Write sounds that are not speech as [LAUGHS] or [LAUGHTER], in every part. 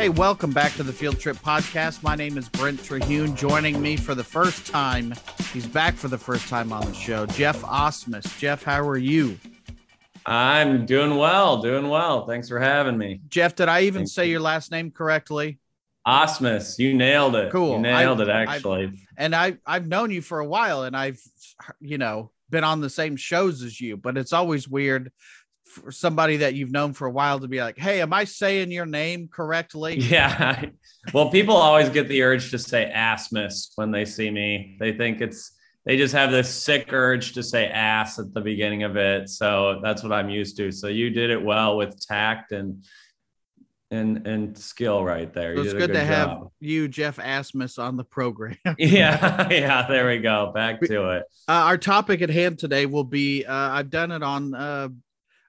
Hey, welcome back to the Field Trip Podcast. My name is Brent Terhune. Joining me for the first time, he's back for the first time on the show, Jeff Osmus. Jeff, how are you? I'm doing well, doing well. Thanks for having me. Jeff, did I even Thank say you. your last name correctly? Osmus, you nailed it. Cool. You nailed I've, it, actually. I've, and I, I've known you for a while and I've, you know, been on the same shows as you, but it's always weird for somebody that you've known for a while to be like, "Hey, am I saying your name correctly?" [LAUGHS] Yeah. Well, people always get the urge to say Asmus when they see me. They think it's they just have this sick urge to say ass at the beginning of it. So that's what I'm used to. So you did it well with tact and and and skill right there. So it's good, good, to job. have you, Jeff Asmus, on the program. [LAUGHS] yeah, yeah. There we go. Back to it. Uh, our topic at hand today will be. Uh, I've done it on uh,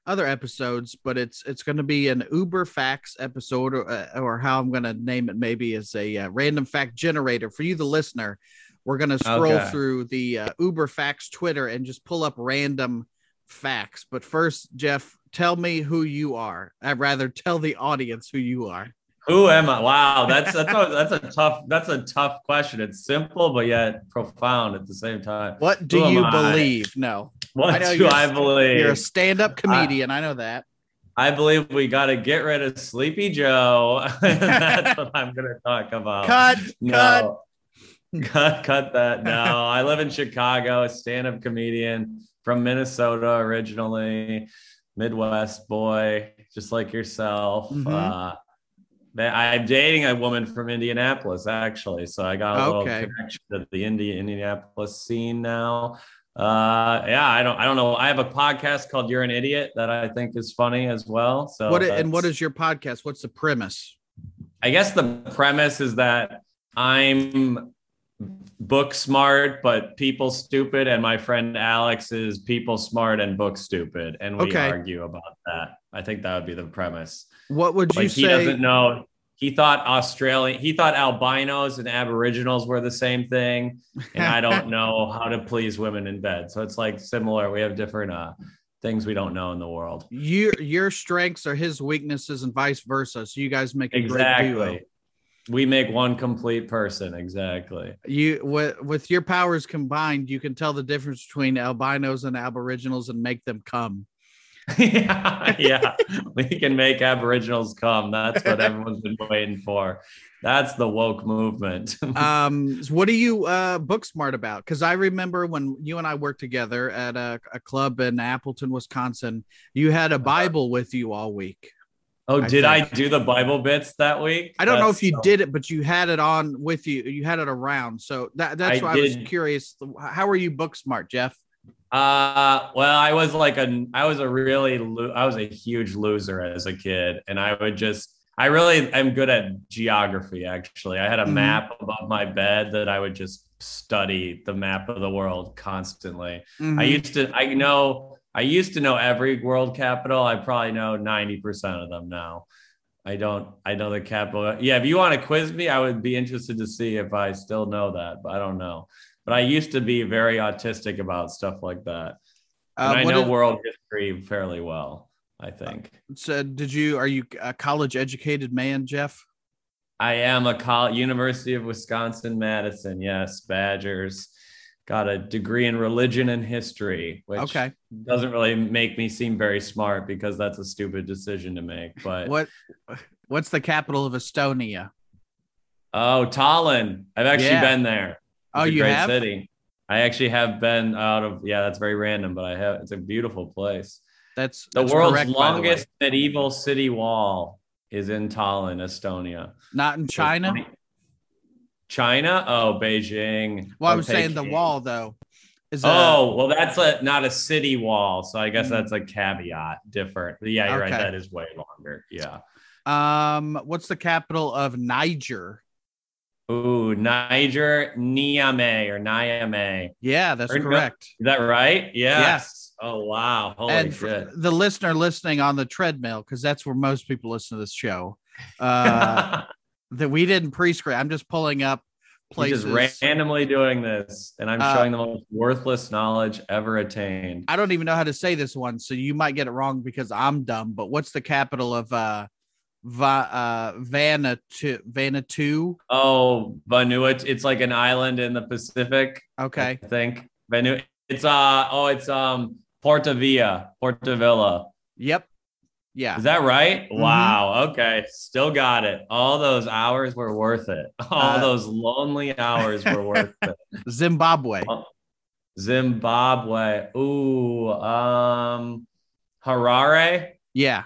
other episodes, but it's it's going to be an Uber facts episode, or, uh, or how I'm going to name it, maybe as a uh, random fact generator for you, the listener. We're going to scroll okay. through the uh, Uber facts Twitter and just pull up random facts. But first, Jeff, tell me who you are. I'd rather tell the audience who you are. Who am I? Wow, that's that's a, that's a tough that's a tough question. It's simple but yet profound at the same time. What do who you believe? I? No. [LAUGHS] What I do I believe? You're a stand-up comedian. I, I know that. I believe we got to get rid of Sleepy Joe. [LAUGHS] that's what I'm going to talk about. Cut. No. Cut. cut. Cut that. No, I live in Chicago. A stand-up comedian from Minnesota originally. Midwest boy, just like yourself. Mm-hmm. Uh, I'm dating a woman from Indianapolis, actually. So I got a little connection to the India Indianapolis scene now. Uh, yeah, I don't, I don't know. I have a podcast called "You're an Idiot" that I think is funny as well. So what? And what is your podcast? What's the premise? I guess the premise is that I'm book smart but people stupid and my friend alex is people smart and book stupid and we okay. argue about that i think that would be the premise what would you like say he doesn't know he thought australian he thought albinos and aboriginals were the same thing. And i don't [LAUGHS] know how to please women in bed. So it's like similar. We have different uh things we don't know in the world. Your your strengths are his weaknesses and vice versa. So you guys make a exactly. great duo. We make one complete person. Exactly. You with with your powers combined you can tell the difference between albinos and aboriginals and make them come yeah [LAUGHS] yeah we can make aboriginals come that's what everyone's been waiting for that's the woke movement [LAUGHS] um what are you uh book smart about because i remember when you and i worked together at a, a club in appleton wisconsin you had a bible with you all week Oh, I did think. I do the Bible bits that week? I don't that's know if you so... did it, but you had it on with you. You had it around. So that, that's I why did. I was curious. How are you book smart, Jeff? Uh, well, I was like a, I was a really, lo- I was a huge loser as a kid, and I would just, I really am good at geography. Actually, I had a mm-hmm. map above my bed that I would just study the map of the world constantly. Mm-hmm. I used to, I know I used to know every world capital. I probably know 90% of them now. I don't, I know the capital. Yeah, if you want to quiz me, I would be interested to see if I still know that, but I don't know. But I used to be very autistic about stuff like that. And uh, I know is, world history fairly well, I think. So, did you, are you a college educated man, Jeff? I am a college, University of Wisconsin Madison. Yes, Badgers got a degree in religion and history, which okay. doesn't really make me seem very smart because that's a stupid decision to make. But what what's the capital of Estonia? Oh, Tallinn. I've actually yeah. been there. Oh, you great have? city. I actually have been out of yeah, that's very random, but I have it's a beautiful place. That's, the that's world's correct, longest medieval city wall is in Tallinn, Estonia. Not in China. China? Oh, Beijing. Well, I was saying the wall though. Is oh, a... well, that's a not a city wall, so I guess mm-hmm. that's a caveat different. Yeah, you're okay. right. That is way longer. Yeah. Um, what's the capital of Niger? Ooh, Niger, Niamey or Niamey. Yeah, that's or, correct. Is that right? Yes. yes. Oh wow! Holy and shit! The listener listening on the treadmill, because that's where most people listen to this show. [LAUGHS] Uh, that we didn't pre-screen. I'm just pulling up places. He's just randomly doing this, and I'm Uh, showing the most worthless knowledge ever attained. I don't even know how to say this one, so you might get it wrong because I'm dumb. But what's the capital of uh, Va- uh Vanuatu? Vanuatu? Oh, Vanuatu. It's like an island in the Pacific. Okay, I think Vanuatu. It's uh oh, it's um Porta Villa, Porta Villa. yep, yeah. Is that right? Mhm. Wow. Okay. Still got it. All those hours were worth it. [LAUGHS] All Uh, those lonely hours were worth it. [LAUGHS] Zimbabwe. Zimbabwe. Ooh. Um Harare. Yeah,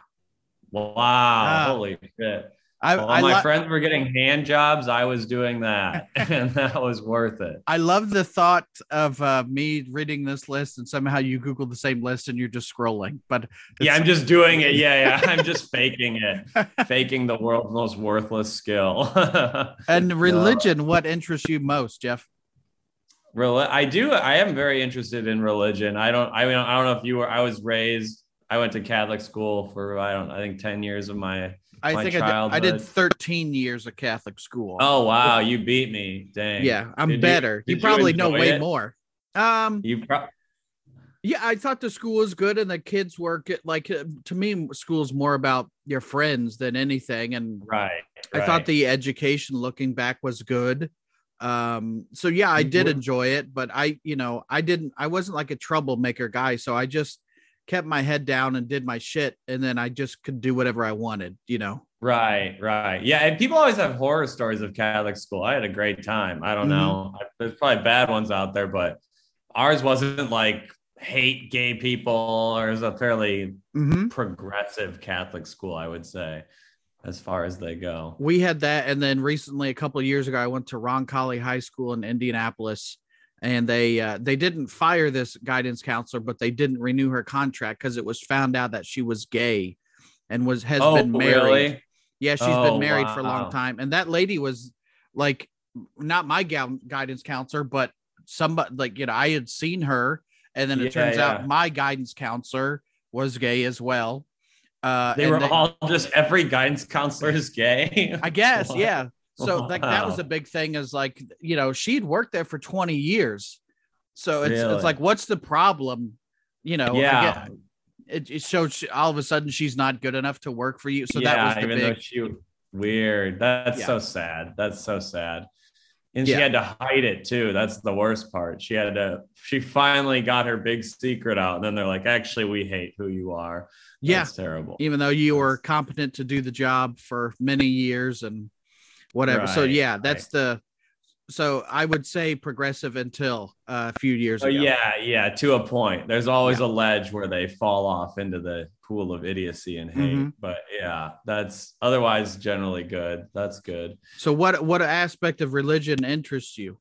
Wow. Ah. Holy shit. I While I, my li- friends were getting hand jobs, I was doing that. [LAUGHS] [LAUGHS] and that was worth it. I love the thought of uh, me reading this list and somehow you Google the same list and you're just scrolling. But Yeah, I'm just doing it. Yeah, yeah. I'm just [LAUGHS] faking it. Faking the world's most worthless skill. and religion. What interests you most, Jeff? Reli- I do. I am very interested in religion. I don't. I mean, I don't know if you were. I was raised. I went to Catholic school for I don't. I think ten years of my. I My think I did, I did 13 years of Catholic school. Oh wow, you beat me. Dang. yeah, I'm Did better. You, you probably know way it? more. Um, You. Pro- yeah, I thought the school was good and the kids were good. Like uh, to me, school's more about your friends than anything. And right. I right. thought the education looking back was good. Um, so yeah, I did enjoy it, but I, you know, I didn't, I wasn't like a troublemaker guy. So I just kept my head down and did my shit. And then I just could do whatever I wanted, you know? Right, right. Yeah, and people always have horror stories of Catholic school. I had a great time. I don't Mhm. know. There's probably bad ones out there, but ours wasn't like hate gay people or was a fairly Mm-hmm. progressive Catholic school, I would say, as far as they go. We had that. And then recently, a couple of years ago, I went to Roncalli High School in Indianapolis and they, uh, they didn't fire this guidance counselor, but they didn't renew her contract because it was found out that she was gay and was, has oh, been married. really? Yeah, she's Oh, been married for a long time, and that lady was like not my gal- guidance counselor, but somebody like you know I had seen her, and then it Yeah, turns yeah. out my guidance counselor was gay as well. Uh, They were all just every guidance counselor is gay. [LAUGHS] I guess, yeah. So [LAUGHS] like that was a big thing. Is like you know she'd worked there for twenty years, so it's Really? it's like what's the problem? You know, Yeah. again, it, it showed she, all of a sudden she's not good enough to work for you. So that was the even big though she weird. That's Yeah. so sad. That's so sad. And she had to hide it too. That's the worst part. She had to. She finally got her big secret out, and then they're like, "Actually, we hate who you are." yeah. That's terrible. even though you were competent to do the job for many years and whatever. so yeah, that's the so I would say progressive until uh, a few years Oh ago. yeah, yeah. To a point. There's always Yeah. a ledge where they fall off into the pool of idiocy and hate. Mhm. But yeah, that's otherwise generally good. That's good. So what what aspect of religion interests you?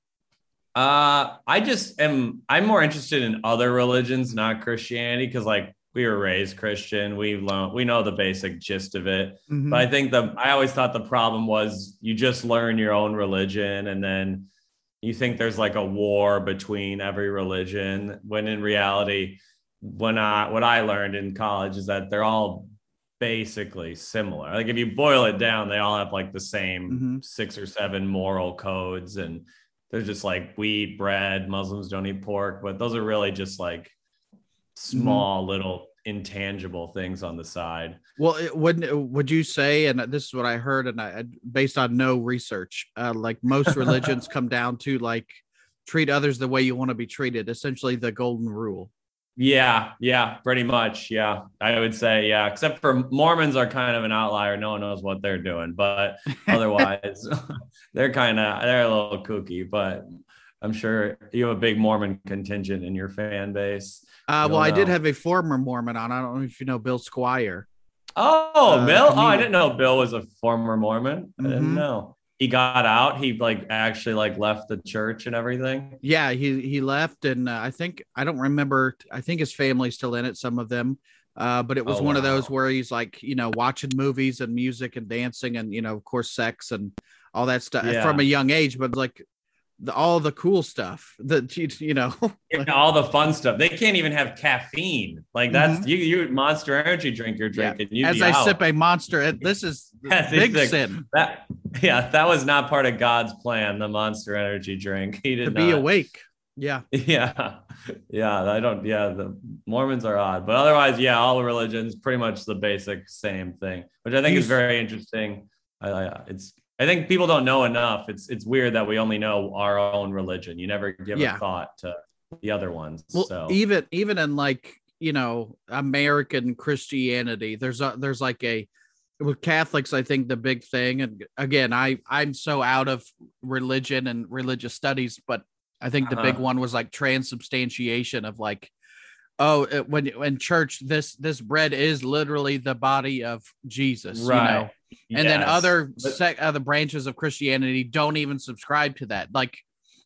Uh, I just am. I'm more interested in other religions, not Christianity, because like we were raised Christian. We learn, we know the basic gist of it. Mhm. But I think the I always thought the problem was you just learn your own religion, and then you think there's like a war between every religion. When in reality, when I what I learned in college is that they're all basically similar. Like if you boil it down, they all have like the same Mhm. six or seven moral codes and they're just like we eat bread muslims don't eat pork but those are really just like small little intangible things on the side. Well, it, would would you say, and this is what I heard, and I based on no research, uh, like most [LAUGHS] religions come down to like treat others the way you want to be treated, essentially the golden rule. yeah yeah pretty much yeah. I would say yeah except for mormons are kind of an outlier no one knows what they're doing but [LAUGHS] otherwise [LAUGHS] they're kind of they're a little kooky but i'm sure you have a big mormon contingent in your fan base Uh, don't well, I did have a former Mormon on. I don't know if you know Bill Squire. Oh, Uh, Bill! Oh, I didn't know Bill was a former Mormon. I Mhm. didn't know. He got out. He like actually like left the church and everything. Yeah, he he left, and uh, I think I don't remember. I think his family's still in it. Some of them, uh, but it was Oh, one of those where he's like, you know, watching movies and music and dancing, and you know, of course, sex and all that stuff Yeah. from a young age. But like the, all the cool stuff that you you know, [LAUGHS] And all the fun stuff. They can't even have caffeine. Like that's you. You Monster Energy drink you're Mm-hmm. Yeah. drinking. you'd as I out. sip a monster, this is [LAUGHS] big exact- sin. that Yeah, that was not part of God's plan. The Monster Energy drink. He did to not. be awake. Yeah. [LAUGHS] Yeah, yeah. I don't. Yeah, the Mormons are odd, but otherwise, yeah, all religions pretty much the basic same thing, which I think is very interesting. I, I, it's. I think people don't know enough. It's it's weird that we only know our own religion. You never give Yeah. a thought to the other ones. Well, so even even in like you know American Christianity, there's a there's like a with Catholics. I think the big thing, and again, I I'm so out of religion and religious studies, but I think the big Uh-huh. one was like transubstantiation of like, oh, it, when in church, this this bread is literally the body of Jesus, you know. right. And then other sec- other branches of Christianity don't even subscribe to that. Like,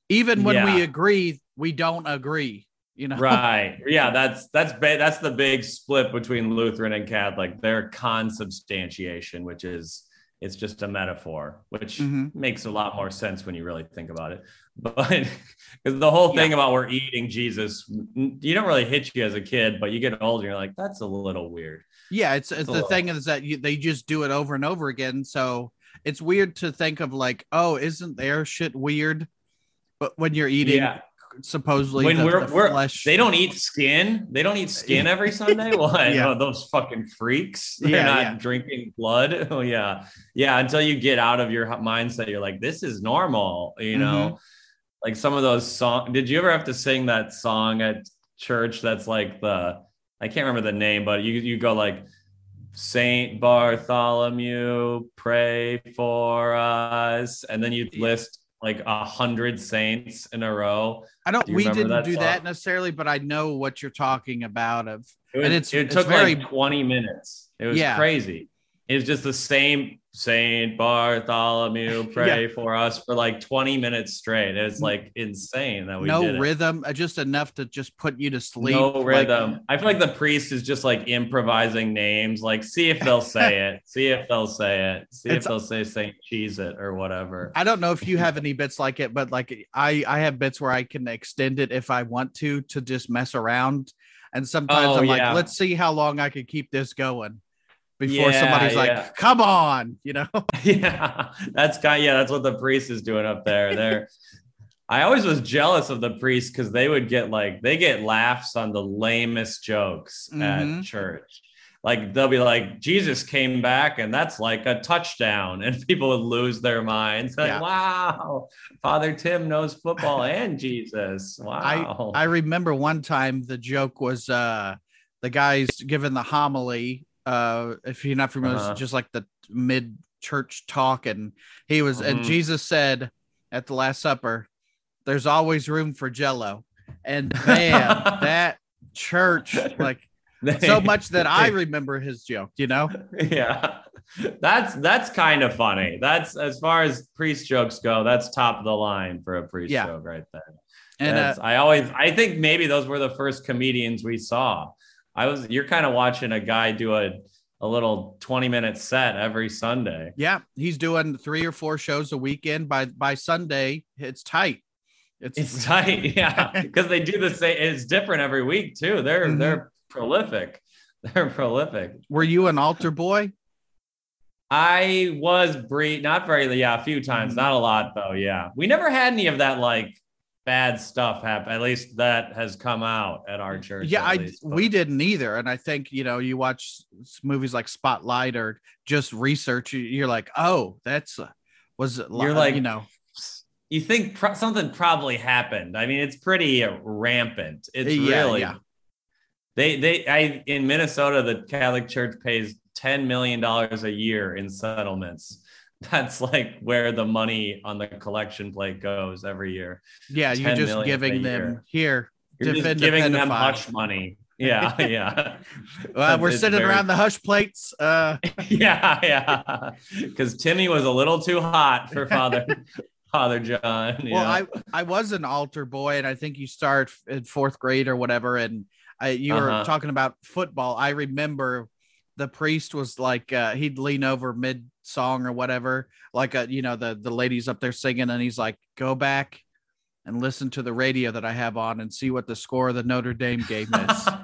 even when we agree, we don't agree. You know, right [LAUGHS] yeah that's that's ba- that's the big split between lutheran and catholic their consubstantiation which is it's just a metaphor which Mhm. makes a lot more sense when you really think about it [LAUGHS] but because the whole thing about we're eating Jesus, you don't really hit you as a kid but you get older you're like that's a little weird Yeah, it's, it's a the little- thing is that you, they just do it over and over again. So it's weird to think of like, oh, isn't their shit weird? But when you're eating yeah supposedly when the, we're, the we're flesh, they don't eat skin. They don't eat skin every sunday? [LAUGHS] What? Yeah. Oh, those fucking freaks. [LAUGHS] They're Yeah, not yeah. drinking blood? [LAUGHS] Oh yeah. Yeah until you get out of your mindset you're like this is normal you know? Mm-hmm. like some of those songs did you ever have to sing that song at church that's like the i can't remember the name but you you go like Saint Bartholomew, pray for us, and then you list like a hundred saints in a row. I don't. Do We didn't that do song? that necessarily, but I know what you're talking about. Of It, was, And it's- it it's took very- like 20 minutes. It was Yeah. crazy. It was just the same Saint Bartholomew, [LAUGHS] pray for us for like 20 minutes straight. It's like insane that we no rhythm, uh, just enough to just put you to sleep. No like- rhythm. I feel like the priest is just like improvising names. Like, see if they'll [LAUGHS] say it. See if they'll say it. See if they'll say Saint Cheese it or whatever. I don't know if you have any bits like it, but like I, I have bits where I can extend it if I want to to just mess around. And sometimes Oh, I'm yeah. like, let's see how long I can keep this going before Yeah, somebody's yeah. like, come on, you know. [LAUGHS] yeah, that's kind. Of, Yeah, that's what the priest is doing up there. They're. [LAUGHS] I always was jealous of the priests because they would get like they get laughs on the lamest jokes Mhm. at church. Like they'll be like, Jesus came back and that's like a touchdown, [LAUGHS] and people would lose their minds. Like, Yeah. wow, Father Tim knows football and Jesus. Wow. I remember one time the joke was uh the guys giving the homily. Uh, if you're not familiar, Uh-huh. just like the mid church talk, and he was, and Mhm. Jesus said at the Last Supper, "There's always room for Jello," and [LAUGHS] man, that church like so [LAUGHS] much that I remember his joke. You know, yeah that's that's kind of funny that's as far as priest jokes go that's top of the line for a priest Yeah. joke right there and uh, i always i think maybe those were the first comedians we saw i was you're kind of watching a guy do a, a little 20 minute set every sunday yeah, he's doing three or four shows a weekend. By by Sunday, it's tight. It's, it's tight [LAUGHS] yeah [LAUGHS] because they do the same it's different every week too they're Mhm. they're prolific [LAUGHS] they're prolific were you an altar boy? I was brief, not very, yeah, a few times, Mhm. not a lot though. Yeah, we never had any of that like bad stuff happen. At least that has come out at our church. yeah i least, we didn't either and i think you know you watch movies like spotlight or just research you- you're like oh that's uh, was it You're like- you know You think pro- something probably happened? I mean, it's pretty uh, rampant. It's Yeah, really. yeah. They they I in Minnesota the Catholic Church pays ten million dollars a year in settlements. [LAUGHS] That's like where the money on the collection plate goes every year. yeah you're just giving them year. here You're just giving them hush money. Yeah, [LAUGHS] yeah. uh, we're sitting very- around the hush plates uh [LAUGHS] yeah, yeah. Because Timmy was a little too hot for Father Father John. well yeah. i i was an altar boy and i think you start in fourth grade or whatever and I, you were Uh-huh. talking about football i remember the priest was like uh, he'd lean over mid song or whatever like a you know the the ladies up there singing and he's like go back and listen to the radio that i have on and see what the score of the notre dame game is [LAUGHS]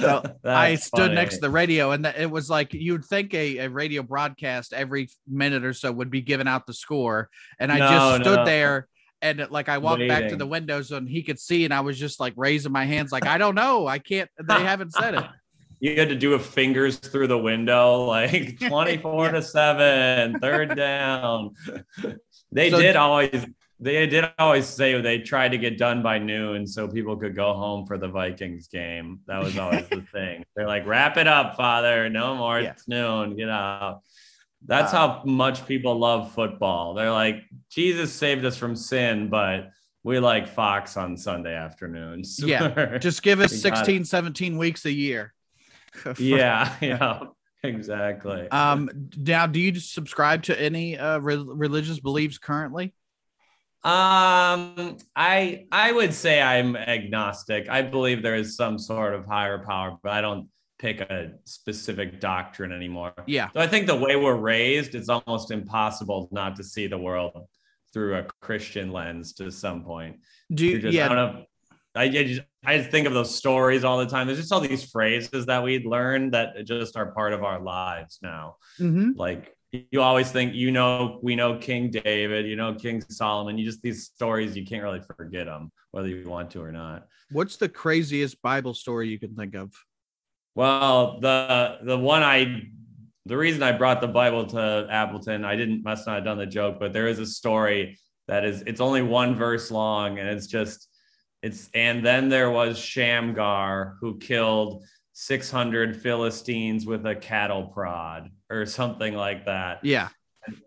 So I stood funny. next to the radio, and it was like you'd think a, a radio broadcast every minute or so would be giving out the score, and I No, just stood no. there. And like I walked back to the windows and he could see, and I was just like raising my hands, like I don't know, I can't. They haven't said it. You had to do a fingers through the window, [LAUGHS] like [LAUGHS] 24 to 7, third down. They So- did always they did always say they tried to get done by noon so people could go home for the Vikings game. That was always the [LAUGHS] thing. They're like, wrap it up, father. No more. Yeah. It's noon. Get out. That's how much people love football. They're like, Jesus saved us from sin, but we like Fox on Sunday afternoons. Yeah, Just give us We got it. 16, 17 weeks a year. [LAUGHS] yeah, [LAUGHS] yeah, exactly. Um. Now, do you subscribe to any uh, re- religious beliefs currently? Um, I I would say I'm agnostic. I believe there is some sort of higher power, but I don't pick a specific doctrine anymore. Yeah. So I think the way we're raised, it's almost impossible not to see the world through a Christian lens to some point. Do You just, I Yeah. don't know. I, I just I just think of those stories all the time. There's just all these phrases that we learn that just are part of our lives now Mhm. like you always think you know we know king david you know king solomon you just these stories you can't really forget them whether you want to or not What's the craziest Bible story you can think of? well the the one i the reason i brought the bible to appleton i didn't must not have done the joke but there is a story that is it's only one verse long and it's just it's and then there was shamgar who killed 600 philistines with a cattle prod or something like that Yeah.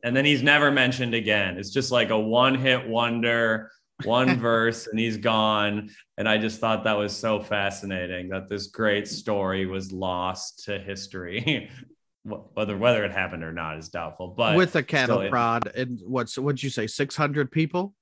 and then he's never mentioned again. It's just like a one hit wonder, one [LAUGHS] verse, and he's gone. And I just thought that was so fascinating that this great story was lost to history. [LAUGHS] Whether whether it happened or not is doubtful. But With a cattle prod and what's what'd you say? Six hundred people.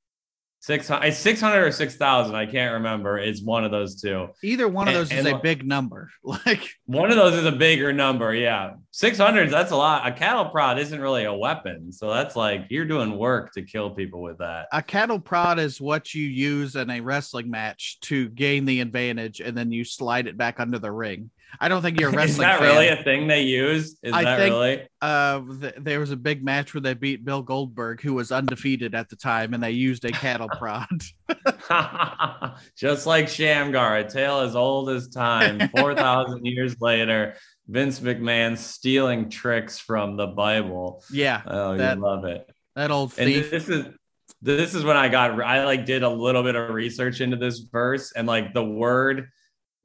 Six hundred, six hundred or six thousand, I can't remember. It's one of those two. Either one of And- those is and a big number. [LAUGHS] Like One of those is a bigger number. Yeah, six hundred. That's a lot. A cattle prod isn't really a weapon, so that's like you're doing work to kill people with that. a cattle prod is what you use in a wrestling match to gain the advantage, and then you slide it back under the ring. I don't think you're a [LAUGHS] Is wrestling. that fan. really a thing they use? Is I that think- really? uh th- there was a big match where they beat Bill Goldberg who was undefeated at the time and they used a cattle [LAUGHS] prod. [LAUGHS] Just like Shamgar, a tale as old as time. Four thousand years later, Vince McMahon stealing tricks from the Bible. yeah, Oh, That- you love it. that old And thief. this is this is when I got I like did a little bit of research into this verse and like the word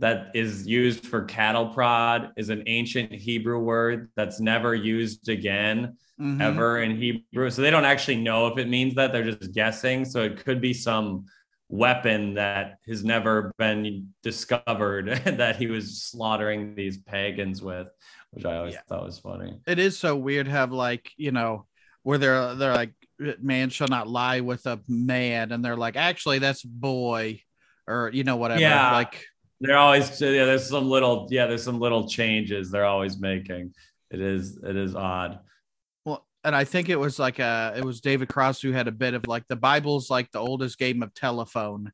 that is used for cattle prod is an ancient Hebrew word that's never used again Mhm. ever in Hebrew. So they don't actually know if it means that. They're just guessing. So it could be some weapon that has never been discovered [LAUGHS] that he was slaughtering these pagans with, which I always Yeah. thought was funny. It is so weird. Have like you know where they're they're like man shall not lie with a man, and they're like actually that's boy, or you know whatever. Yeah. Like They're always yeah, there's some little yeah, there's some little changes they're always making. It is it is odd. Well, and I think it was like uh it was David Cross who had a bit of like the Bible's like the oldest game of telephone,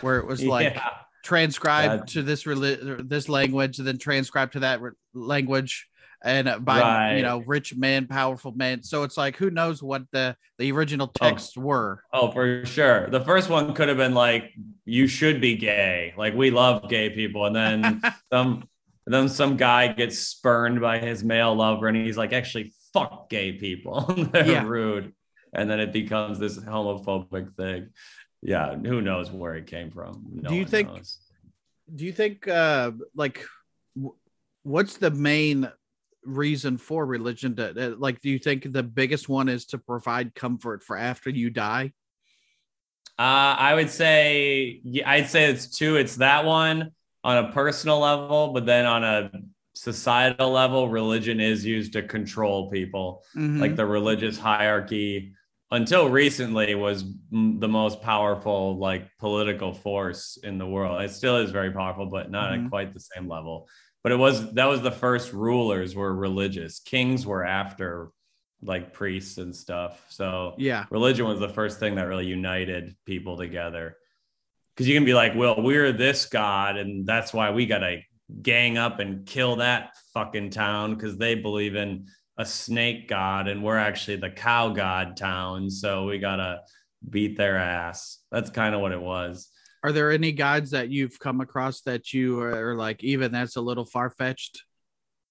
where it was [LAUGHS] like yeah. transcribed to this reli- this language, and then transcribed to that re- language, and by Right. you know rich men, powerful men. So it's like who knows what the the original texts were. Oh, for sure. The first one could have been like, "You should be gay." Like we love gay people, and then [LAUGHS] some, and then some guy gets spurned by his male lover, and he's like, "Actually, fuck gay people. [LAUGHS] They're Yeah. rude." And then it becomes this homophobic thing. Yeah, who knows where it came from? No Do you think- knows. Do you think uh like w- what's the main reason for religion to uh, like do you think the biggest one is to provide comfort for after you die Uh, I would say, I'd say it's two. It's that one on a personal level, but then on a societal level, religion is used to control people. Mhm. Like the religious hierarchy, until recently, was m- the most powerful like political force in the world. It still is very powerful, but not Mhm. at quite the same level. But it was that was the first rulers were religious. Kings were after like priests and stuff. So yeah religion was the first thing that really united people together because you can be like well we're this god and that's why we gotta gang up and kill that fucking town because they believe in a snake god and we're actually the cow god town. So we gotta beat their ass. That's kind of what it was. Are there any gods that you've come across that you are like, even that's a little far fetched?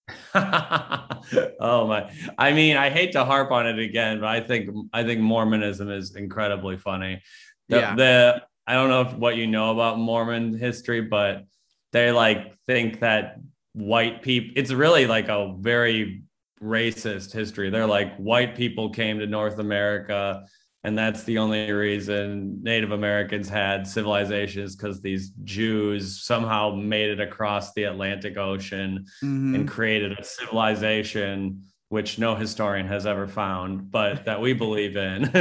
[LAUGHS] oh my i mean i hate to harp on it again but i think i think mormonism is incredibly funny the, yeah. the i don't know if, what you know about mormon history but they like think that white people it's really like a very racist history they're like white people came to north america and that's the only reason native americans had civilizations because these jews somehow made it across the atlantic ocean mm-hmm. and created a civilization which no historian has ever found, but that we believe in. [LAUGHS]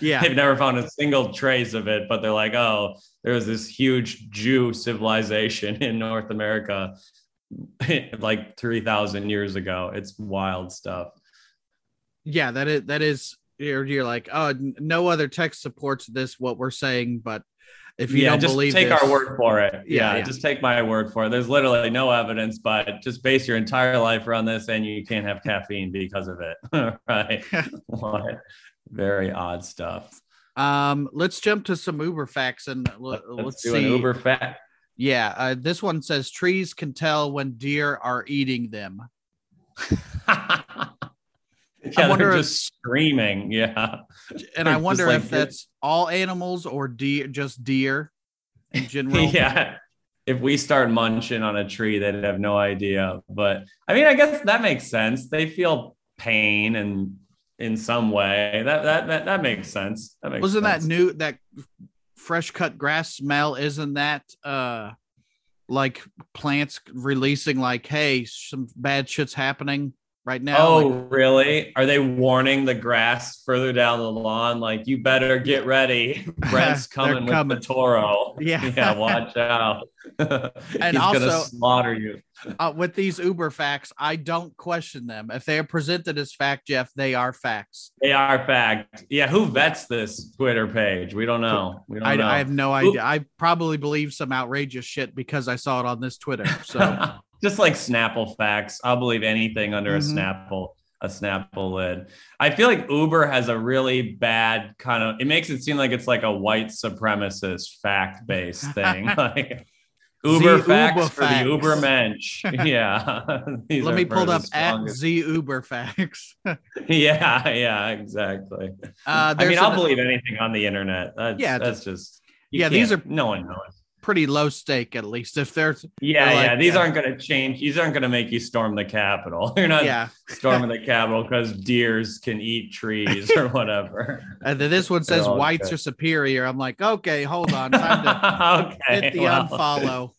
yeah. They've never found a single trace of it, but they're like, oh, there was this huge Jew civilization [LAUGHS] in North America [LAUGHS] like 3,000 years ago. It's wild stuff. Yeah, that is, that is, you're, you're like, oh, no other text supports this, what we're saying, but if you yeah, don't just believe take this, our word for it. Yeah, yeah, just take my word for it. There's literally no evidence, but just base your entire life around this, and you can't have caffeine because of it. [LAUGHS] right? [LAUGHS] Very odd stuff. Um, let's jump to some Uber facts and l- let's, let's do see. an Uber fact. Yeah, uh, this one says trees can tell when deer are eating them. [LAUGHS] yeah, I wonder they're just if, screaming. Yeah. And I wonder like, if that's all animals or deer, just deer in general. [LAUGHS] yeah. If we start munching on a tree, they'd have no idea. But I mean, I guess that makes sense. They feel pain and in some way. That that that, that makes sense. That makes Wasn't sense. that new that fresh cut grass smell? Isn't that uh like plants releasing like, hey, some bad shit's happening? Right now. Oh, like, really? Are they warning the grass further down the lawn? Like, you better get ready. [LAUGHS] Brent's [LAUGHS] coming, coming. with the Toro. [LAUGHS] Yeah. Yeah, watch out. and He's also, gonna slaughter you. uh, with these Uber facts, I don't question them. If they are presented as fact, Jeff, they are facts. They are fact. Yeah, who vets this Twitter page? We don't know. We don't I, know. I have no idea. I probably believe some outrageous shit because I saw it on this Twitter. So just like Snapple facts. I'll believe anything under mm-hmm. a Snapple a Snapple lid. I feel like Uber has a really bad kind of. It makes it seem like it's like a white supremacist fact based [LAUGHS] thing. [LAUGHS] like Uber Z facts Uber for facts. the Uber mensch. [LAUGHS] Yeah. Let me pull up at Z Uber facts. yeah, yeah, exactly. Uh, I mean, I'll believe anything on the internet. That's, yeah, that's just yeah. These are no one knows pretty low stake at least if there's yeah like, yeah. these aren't going to change these aren't going to make you storm the capitol. [LAUGHS] You're not yeah. storming the capitol because deers can eat trees or [LAUGHS] whatever. And then this one says whites good. are superior. I'm like okay hold on [LAUGHS] time to okay, hit the well. unfollow.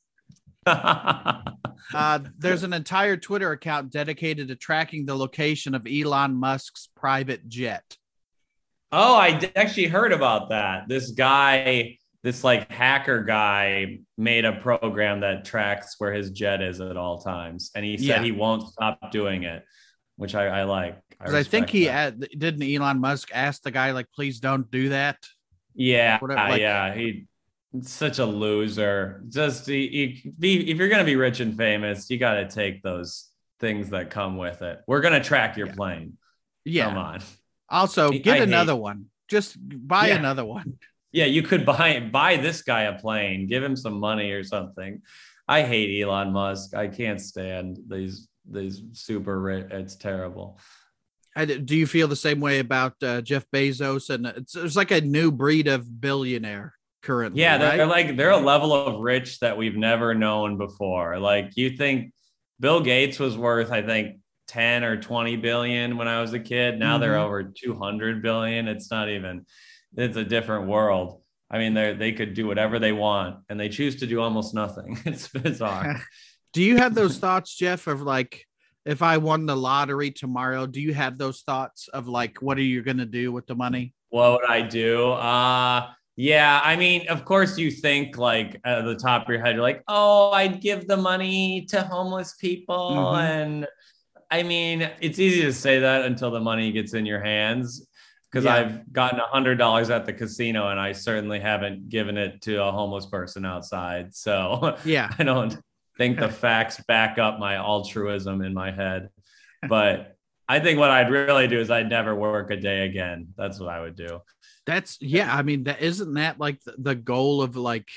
Uh, there's an entire twitter account dedicated to tracking the location of elon musk's private jet. Oh i actually heard about that. This guy this like hacker guy made a program that tracks where his jet is at all times, and he said yeah. he won't stop doing it, which I, I like. Because I, I, think he had, didn't Elon Musk ask the guy like, please don't do that. Yeah, like, yeah, he such a loser. Just he, he, be if you're gonna be rich and famous, you got to take those things that come with it. We're gonna track your yeah. plane. Yeah, come on. Also, get I another hate, one. Just buy yeah. another one. Yeah, you could buy buy this guy a plane, give him some money or something. I hate Elon Musk. I can't stand these these super rich. It's terrible. I, do you feel the same way about uh, Jeff Bezos? And it's, it's like a new breed of billionaire currently. Yeah, they're, right? they're like they're a level of rich that we've never known before. Like you think Bill Gates was worth, I think, 10 or 20 billion when I was a kid. Now mm-hmm. they're over 200 billion. It's not even it's a different world. I mean, they they could do whatever they want, and they choose to do almost nothing. [LAUGHS] It's bizarre. [LAUGHS] do you have those thoughts, Jeff, of like, if I won the lottery tomorrow, do you have those thoughts of like, what are you going to do with the money? What would I do? Uh, yeah, I mean, of course, you think like at the top of your head, you're like, oh, I'd give the money to homeless people. Mm-hmm. And I mean, it's easy to say that until the money gets in your hands because yeah. I've gotten a hundred dollars at the casino and I certainly haven't given it to a homeless person outside. So [LAUGHS] yeah, I don't think the facts back up my altruism in my head. But I think what I'd really do is I'd never work a day again. That's what I would do. That's yeah. I mean, that isn't that like the, the goal of like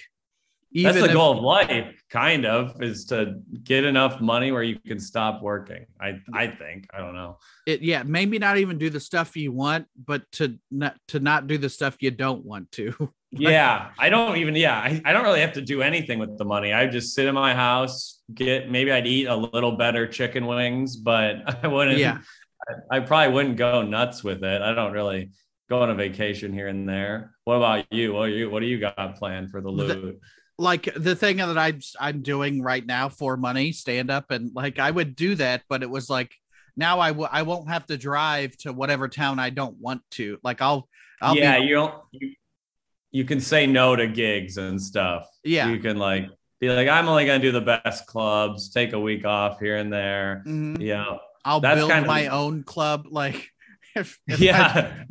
even That's the if- goal of life, kind of, is to get enough money where you can stop working. I I think. I don't know. it yeah maybe not even do the stuff you want but to not to not do the stuff you don't want to [LAUGHS] Yeah, I don't even. Yeah, I, I don't really have to do anything with the money. I just sit in my house, get maybe I'd eat a little better chicken wings, but [LAUGHS] I wouldn't. yeah I, I probably wouldn't go nuts with it. I don't really go on a vacation here and there. What about you? What you what do you got planned for the loot? Like the thing that i'm i'm doing right now for money stand up and like i would do that but it was like now I w- I won't have to drive to whatever town i don't want to like i'll i'll yeah, be, you don't. You, you can say no to gigs and stuff. yeah You can like be like, I'm only gonna do the best clubs. Take a week off here and there. mhm. Yeah, i'll That's build kind of- my own club like [LAUGHS] if, if I- yeah.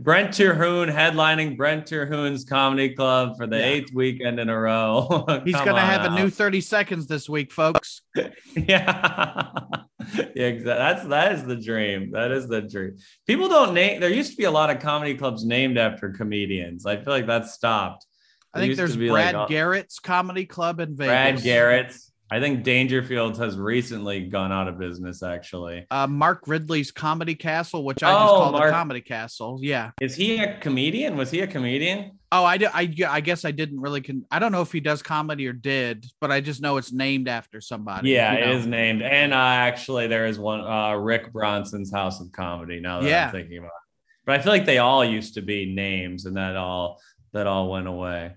Brent Terhune headlining Brent Terhune's comedy club for the Yeah. eighth weekend in a row. [LAUGHS] he's gonna on have a new 30 seconds this week folks [LAUGHS] yeah. [LAUGHS] yeah, exactly. That's that is the dream. That is the dream. People don't name. There used to be a lot of comedy clubs named after comedians. I feel like that's stopped. i think there's brad like, garrett's comedy club in vegas Brad Garrett's. I think Dangerfield has recently gone out of business. Actually, uh, Mark Ridley's Comedy Castle, which I just Oh, call Mark- the Comedy Castle. Yeah. is he a comedian? Was he a comedian? Oh, I, I, I guess I didn't really. Con- I don't know if he does comedy or did, but I just know it's named after somebody. Yeah, you know? is named. And uh, actually, there is one uh, Rick Bronson's House of Comedy. Now that Yeah. I'm thinking about, it. but I feel like they all used to be names, and that all that all went away.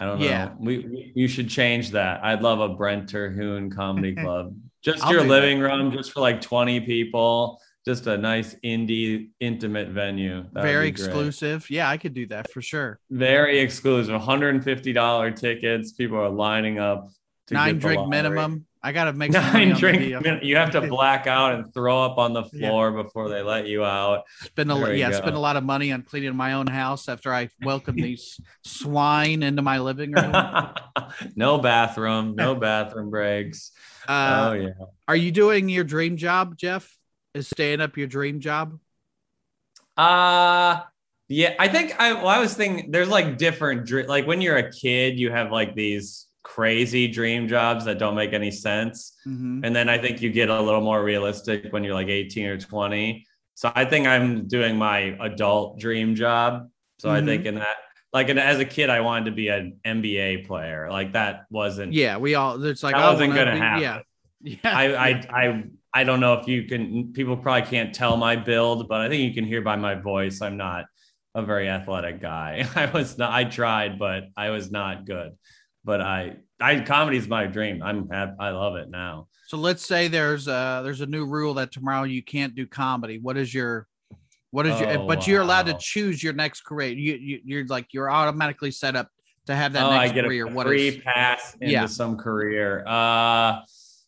I don't know. Yeah. We, we you should change that. I'd love a Brent Terhune comedy [LAUGHS] club. Just I'll your do that. living room, just for like 20 people. Just a nice indie, intimate venue. That Very be great. exclusive. Yeah, I could do that for sure. Very exclusive. $150 tickets. People are lining up. to Nine drink minimum. I got to make [LAUGHS] some Nine on the drink. deal. You have to [LAUGHS] black out and throw up on the Yeah. floor before they let you out. Spend a There yeah, spend a lot of money on cleaning my own house after I welcome [LAUGHS] these swine into my living room. no bathroom. No bathroom breaks. Uh, oh yeah. Are you doing your dream job, Jeff? Is staying up your dream job? Uh yeah. I think I. Well, I was thinking. There's like different. Like when you're a kid, you have like these crazy dream jobs that don't make any sense. Mhm. And then I think you get a little more realistic when you're like 18 or 20. So I think I'm doing my adult dream job. So I Mhm. think in that, like, and as a kid, I wanted to be an NBA player. Like that wasn't. Yeah, we all. It's like That I wasn't gonna be- happen. Yeah, yeah. I, I, [LAUGHS] I, I don't know if you can. People probably can't tell my build, but I think you can hear by my voice. I'm not a very athletic guy. [LAUGHS] I was not. I tried, but I was not good. But I, I comedy's my dream. I'm. I love it now. So let's say there's a there's a new rule that tomorrow you can't do comedy. What is your what is your Oh, but you're allowed to choose your next career. You, you you're like you're automatically set up to have that oh, I next get career. a What free is pass into Yeah. some career. Uh,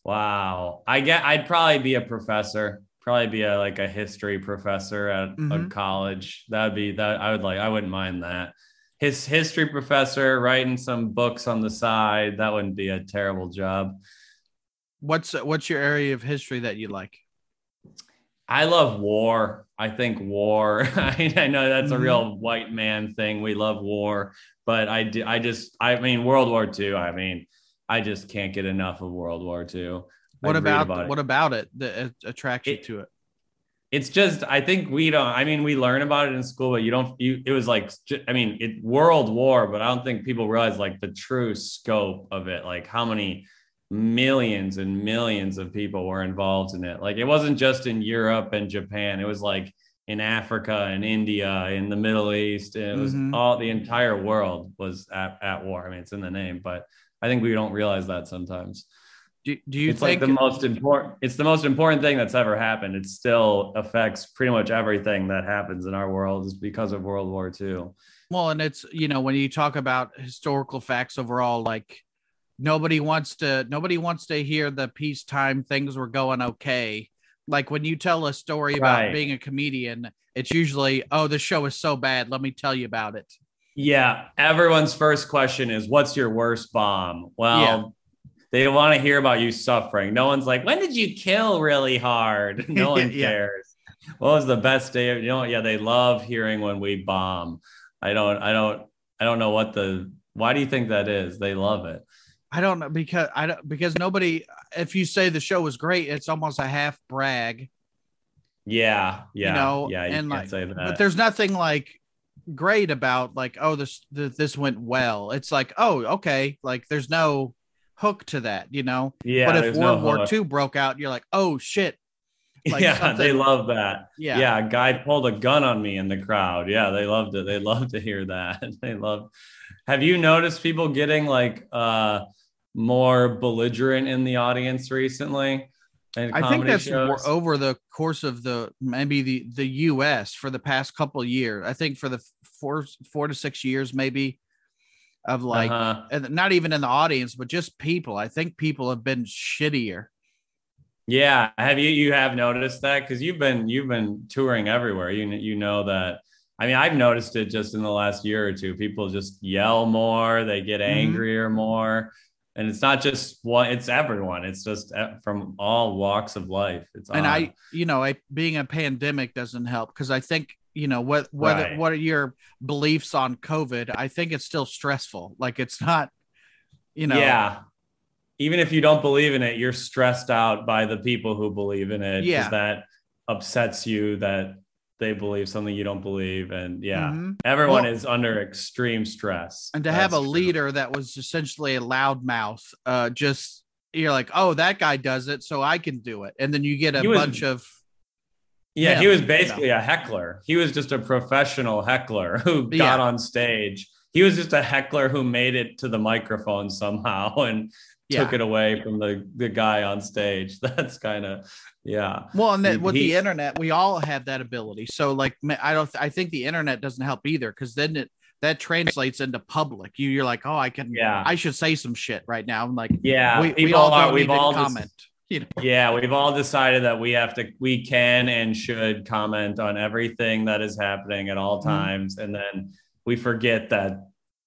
wow. I get. I'd probably be a professor. Probably be a like a history professor at a Mhm. college. That'd be that. I would like. I wouldn't mind that. His history professor writing some books on the side. That wouldn't be a terrible job. what's what's your area of history that you like? I love war. I think war. [LAUGHS] I, I know that's a Mhm. real white man thing. We love war, but I do. I just. I mean, World War II. I mean, I just can't get enough of World War II. What I'd about, what about it that uh, attracts you It- to it? It's just i think we don't i mean we learn about it in school but you don't you it was like i mean it world war but i don't think people realize like the true scope of it like how many millions and millions of people were involved in it. Like it wasn't just in europe and japan. It was like in africa and india in the middle east it was Mhm. all the entire world was at, at war. I mean it's in the name but i think we don't realize that sometimes Do, do you it's think like the most important it's the most important thing that's ever happened it still affects pretty much everything that happens in our world is because of world war ii Well, and it's you know when you talk about historical facts overall, like nobody wants to nobody wants to hear the peacetime things were going okay. Like when you tell a story about Right. being a comedian, it's usually oh the show is so bad. Let me tell you about it. yeah everyone's first question is what's your worst bomb well Yeah. They want to hear about you suffering. No one's like, when did you kill really hard? [LAUGHS] No one Yeah. cares. What was the best day? of- You know, yeah, they love hearing when we bomb. I don't, I don't, I don't know what the. Why do you think that is? They love it. I don't know because I don't because nobody. If you say the show was great, it's almost a half brag. Yeah, yeah, know, yeah. You and, can't like, say that. but there's nothing like great about like oh this th- this went well it's like oh okay like there's no hook to that you know yeah, but if world no war ii broke out you're like oh shit like yeah, something- they love that. yeah Yeah. a guy pulled a gun on me in the crowd. Yeah, they loved it. They love to hear that. [LAUGHS] they love. Have you noticed people getting like uh more belligerent in the audience recently? i think that's shows? over the course of the maybe the the us for the past couple years i think for the four four to six years maybe of like Uh-huh. not even in the audience but just people i think people have been shittier Yeah, have you you have noticed that because you've been you've been touring everywhere. You you know that. I mean, I've noticed it just in the last year or two. People just yell more. They get Mhm. angrier more, and it's not just one. It's everyone. It's just e- from all walks of life. It's and odd. I, you know, I being a pandemic doesn't help because I think you know what whether Right. what are your beliefs on COVID? I think it's still stressful. Like it's not, you know, yeah. Even if you don't believe in it, you're stressed out by the people who believe in it Yeah. that upsets you that they believe something you don't believe, and yeah, Mhm. everyone Well- is under extreme stress. and to have a true. leader that was essentially a loudmouth, uh, just you're like, oh, that guy does it, so I can do it, and then you get a was- bunch of Yeah, Yeah, he was you know. basically a heckler. He was just a professional heckler who got Yeah. on stage. He was just a heckler who made it to the microphone somehow [LAUGHS] and yeah. took it away from the, the guy on stage. [LAUGHS] That's kind of, yeah. Well, and then with he- the internet, we all have that ability. So, like, I don't, I think the internet doesn't help either because then it that translates into public. You, you're like, oh, I can, Yeah. I should say some shit right now. I'm like, Yeah. we, we people all are, we've all just- comment. You know, yeah, we've all decided that we have to, we can and should comment on everything that is happening at all Mhm. times. And then we forget that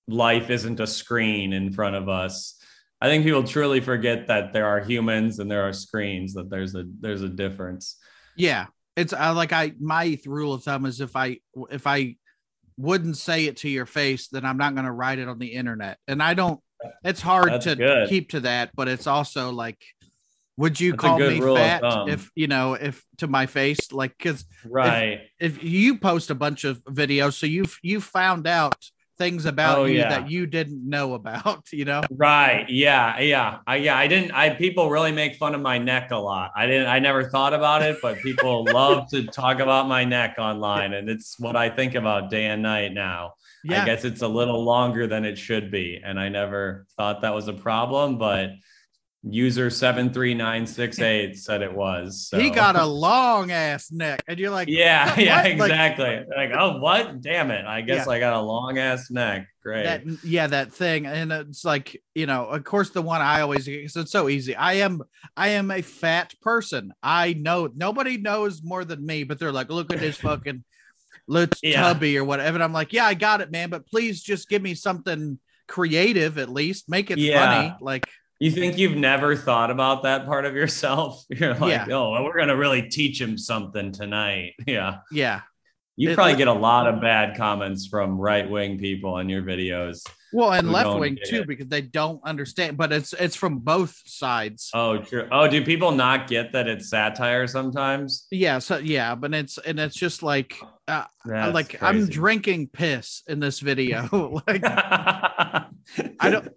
life isn't a screen in front of us. I think people truly forget that there are humans and there are screens, that there's a, there's a difference. yeah, it's uh, like I my rule of thumb is if I if I wouldn't say it to your face, then I'm not going to write it on the internet. And I don't. It's hard That's to good. keep to that, but it's also like, would you That's call me fat if you know if to my face like because Right. if you post a bunch of videos, so you've you found out things about Oh, you yeah. that you didn't know about, [LAUGHS] you know? Right. Yeah. Yeah. I, yeah. I didn't, I, people really make fun of my neck a lot. I didn't, I never thought about it, but people [LAUGHS] love to talk about my neck online. And it's what I think about day and night now. Yeah. I guess it's a little longer than it should be. And I never thought that was a problem, but user 73968 [LAUGHS] said it was. So. He got a long ass neck, and you're like, yeah, "What?" yeah, Like, exactly. Like, oh, what? Damn it! I guess Yeah. I got a long ass neck. Great. that yeah that thing and it's like you know of course the one i always because it's so easy i am i am a fat person i know nobody knows more than me but they're like look at this [LAUGHS] fucking let's Yeah. tubby or whatever and i'm like yeah i got it man but please just give me something creative at least make it Yeah. funny like You think you've never thought about that part of yourself? [LAUGHS] You're like, Yeah. oh, well, we're gonna really teach him something tonight. [LAUGHS] Yeah. yeah You It- probably get a lot of bad comments from right wing people on your videos. well and left wing too it. because they don't understand but it's it's from both sides Oh, true. Oh, do people not get that it's satire sometimes? yeah so yeah but it's and it's just like uh, That's like i'm drinking piss in this video [LAUGHS] like I don't-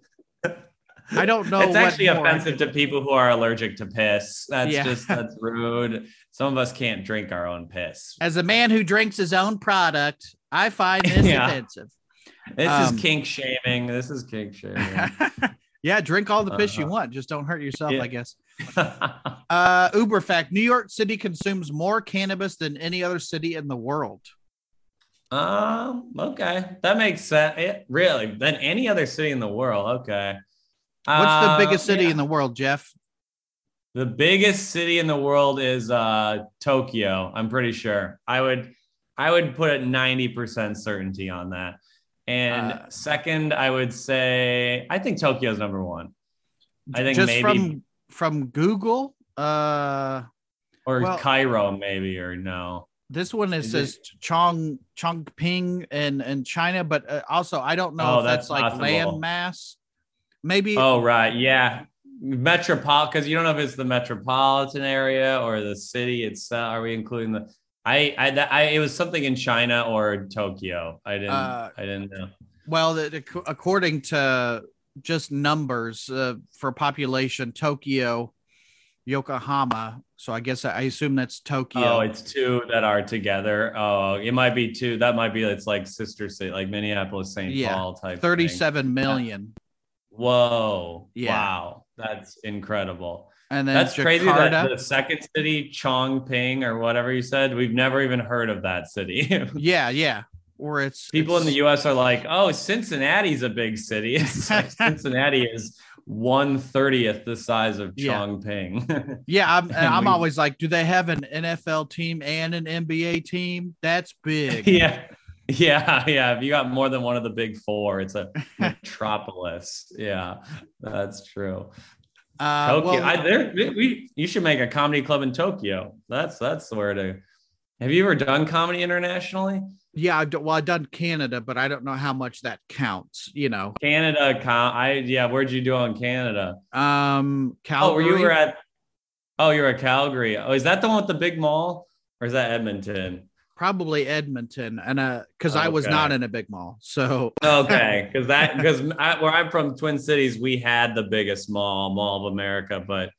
I don't know. It's actually offensive to people who are allergic to piss. That's Yeah. just that's [LAUGHS] rude. Some of us can't drink our own piss. As a man who drinks his own product, I find this [LAUGHS] Yeah. offensive. This Um, is kink shaming. This is kink shaming. [LAUGHS] yeah, drink all the piss you Uh-huh. want. Just don't hurt yourself, Yeah. I guess. Uh, Uber fact: New York City consumes more cannabis than any other city in the world. um. Okay, that makes sense. It, really, than any other city in the world. Okay. What's the Uh, biggest city yeah. in the world, Jeff? The biggest city in the world is uh, Tokyo. I'm pretty sure. I would, I would put it 90% certainty on that. And Uh, second, I would say I think Tokyo's number one. I think just maybe from from Google. Uh, or well- Cairo, maybe or no. this one is, says Chong Chongping in in China, but uh, also I don't know Oh, if that's, that's like possible. land mass. Maybe Oh right, yeah. Metropolitan because you don't know if it's the metropolitan area or the city itself. Are we including the? I I, I it was something in China or Tokyo. I didn't Uh, I didn't know. well, according to just numbers uh, for population, Tokyo, Yokohama. So I guess I, assume that's Tokyo. Oh, it's two that are together. Oh, it might be two. That might be it's like sister city, like Minneapolis, St. Yeah, Paul type. thing. Thirty-seven million, Whoa! Yeah. Wow, that's incredible. and then That's Jakarta. crazy. That the second city, Chongping or whatever you said, we've never even heard of that city. [LAUGHS] yeah, yeah. Or it's People in the U.S. are like, "Oh, Cincinnati's a big city." [LAUGHS] It's like [LAUGHS] Cincinnati is one thirtieth the size of Yeah. Chongping. Yeah, I'm, and And I'm we- always like, do they have an NFL team and an NBA team? That's big. yeah, yeah, yeah. If you got more than one of the big four, it's a metropolis. Yeah, that's true. Uh, Tokyo. well, I, there, we, you should make a comedy club in Tokyo. That's that's where to. Have you ever done comedy internationally? yeah, I well, I've done Canada, but I don't know how much that counts. You know, Canada, I yeah. Where'd you do in Canada? um, Oh, Calgary. were you were at? Oh, you're at Calgary. Oh, is that the one with the big mall, or is that Edmonton? Probably Edmonton, and uh, because I was not in a big mall, so Okay, because that [LAUGHS] because where I'm from, Twin Cities, we had the biggest mall, Mall of America, but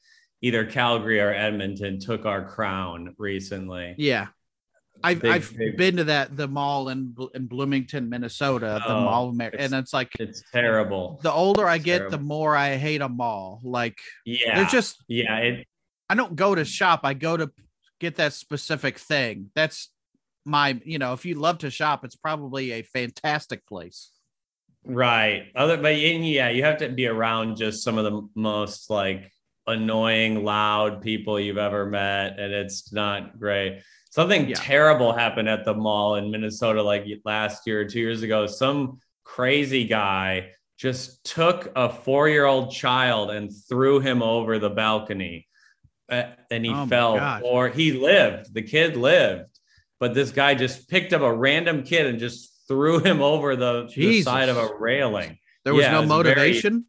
either Calgary or Edmonton took our crown recently. yeah. I've Big, I've big. been to that the mall in in Bloomington, Minnesota, the Oh, Mall of America, and it's like It's terrible. the older I it's get, terrible. the more I hate a mall. Like Yeah, they're just yeah. It I don't go to shop. I go to get that specific thing. That's my, you know, if you love to shop, it's probably a fantastic place. Right. Other, but yeah, you have to be around just some of the most like annoying, loud people you've ever met, and it's not great. Something Yeah. terrible happened at the mall in Minnesota like last year or two years ago. Some crazy guy just took a four-year-old child and threw him over the balcony, Uh, and he Oh fell. Or he lived. The kid lived, but this guy just picked up a random kid and just threw him over the, the side of a railing. There was Yeah, no was very- motivation.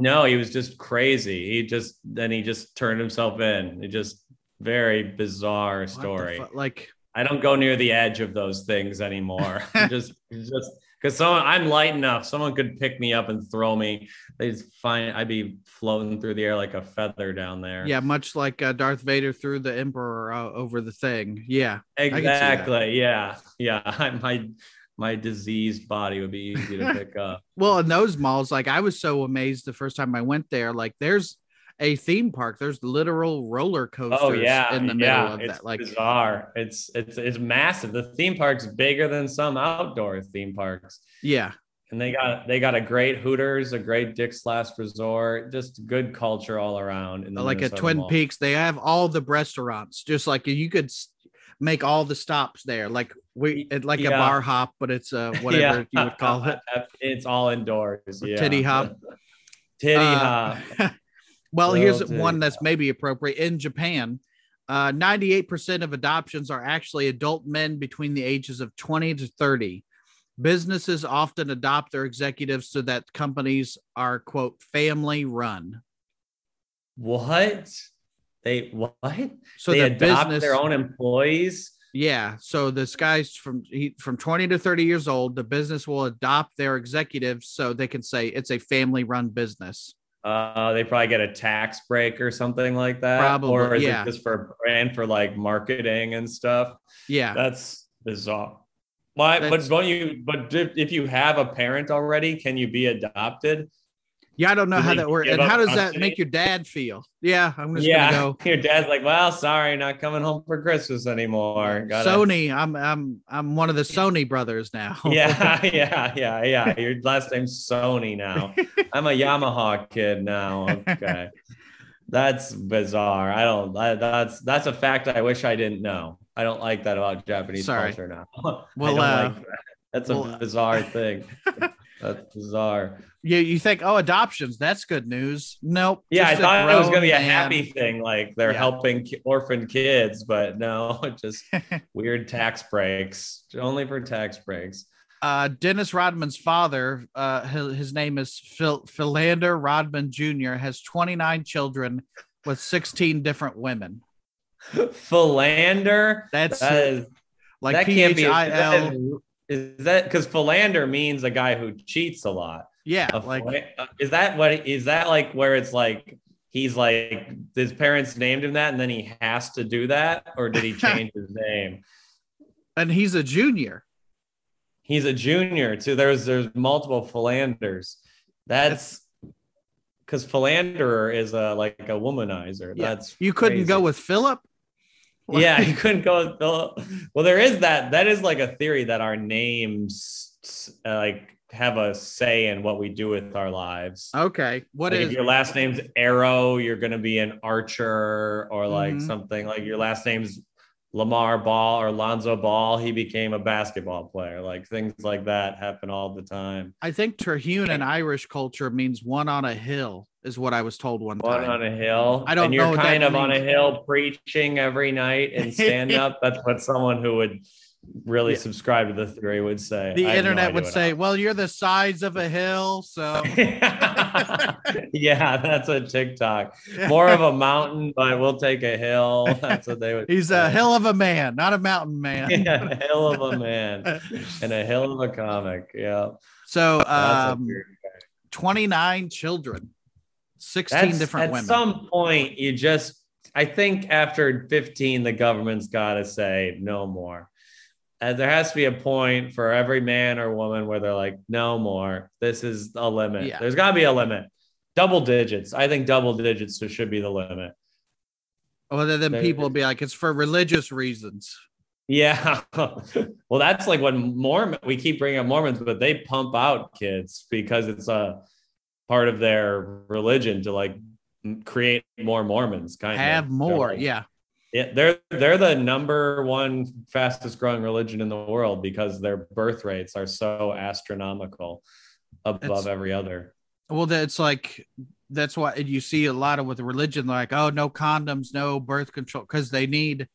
No, he was just crazy. He just then he just turned himself in. It just very bizarre story. fu- like, I don't go near the edge of those things anymore. [LAUGHS] just just because someone I'm light enough, someone could pick me up and throw me. They'd find I'd be floating through the air like a feather down there. yeah, much like uh, Darth Vader threw the Emperor uh, over the thing. Yeah. can see that. exactly. Yeah, yeah. [LAUGHS] my my diseased body would be easy to [LAUGHS] pick up. Well, in those malls, like I was so amazed the first time I went there. Like, there's a theme park. There's literal roller coasters Oh yeah, in the middle yeah, of it's that. Like, bizarre. It's it's it's massive. The theme park's bigger than some outdoor theme parks, yeah, and they got they got a great Hooters, a great Dick's Last Resort, just good culture all around. In the like Minnesota Twin Mall. Peaks, they have all the restaurants. Just like you could make all the stops there. Like we, it, like a bar hop, but it's uh [LAUGHS] whatever you would call it. [LAUGHS] It's all indoors. Yeah. Titty hop. [LAUGHS] Titty Uh, hop. Well, here's one that's maybe appropriate in Japan. Uh, 98% of adoptions are actually adult men between the ages of 20 to 30. Businesses often adopt their executives so that companies are, quote, family run. What? They what? So they the adopt business, their own employees. yeah. So this guy's from he, from 20 to 30 years old. The business will adopt their executives so they can say it's a family run business. Uh, they probably get a tax break or something like that. Probably, or is yeah. it just for brand for like marketing and stuff? Yeah. That's bizarre. Why? That's- but don't you? But if, if you have a parent already, can you be adopted? Yeah. I don't know Do how that works. And how does that make your dad feel? Yeah. I'm just yeah, to go. [LAUGHS] your dad's like, well, sorry, not coming home for Christmas anymore. Gotta- Sony. I'm I'm I'm one of the Sony brothers now. [LAUGHS] Yeah, [LAUGHS] yeah, yeah, yeah. Your last name's Sony now. I'm a Yamaha kid now. Okay. That's bizarre. I don't. That's that's a fact I wish I didn't know. I don't like that about Japanese Sorry. culture now. Well, uh, like that. That's a well, bizarre thing. That's bizarre. You you think, oh, adoptions, that's good news. Nope. Yeah, I thought it was going to be a grown man. happy thing, like they're Yeah. helping orphan kids, but no, [LAUGHS] just [LAUGHS] weird tax breaks, only for tax breaks. uh, Dennis Rodman's father, uh, his, his name is Phil Philander Rodman Jr., has 29 children with 16 different women. [LAUGHS] Philander. That's That is like that P can't be. I L. is- that because philander means a guy who cheats a lot? Yeah, A like uh, is that what is that like where it's like he's like his parents named him that and then he has to do that or did he [LAUGHS] change his name? and he's a junior. He's a junior too. There's there's multiple philanders. That's because philanderer is a like a womanizer. Yeah. That's You couldn't go with Philip. Yeah, you couldn't go. Well, there is that. That is like a theory that our names uh, like have a say in what we do with our lives. Okay, what Like, is if your last name's Arrow, you're going to be an archer or like Mhm. something like your last name's Lamar Ball or Lonzo Ball. He became a basketball player. Like things like that happen all the time. I think Terhune in Irish culture means one on a hill, is what I was told one One time. One on a hill. I don't and know you're kind of on a hill preaching every night and [LAUGHS] stand up. That's what someone who would really Yeah. subscribe to the theory would say. the I have no internet would say, "Well, you're the sides of a hill, so [LAUGHS] yeah, that's a TikTok. More of a mountain, but we'll take a hill. That's what they would. [LAUGHS] he's say. a hill of a man, not a mountain man." [LAUGHS] Yeah, a hill of a man and a hill of a comic. Yeah, So, um, 29 children, 16 That's- different at women. some point you just i think after 15 the government's got to say no more and there has to be a point for every man or woman where they're like no more this is a limit Yeah. there's got to be a limit double digits i think double digits should be the limit Other than There- people be like, it's for religious reasons. yeah [LAUGHS] well that's like when mormon we keep bringing up mormons but they pump out kids because it's a part of their religion to like create more mormons kind Have of Have more. Yeah. Yeah, they're they're the number one fastest growing religion in the world because their birth rates are so astronomical above every other. Well, that's like, that's why you see a lot of with religion, like, oh, no condoms, no birth control, because they need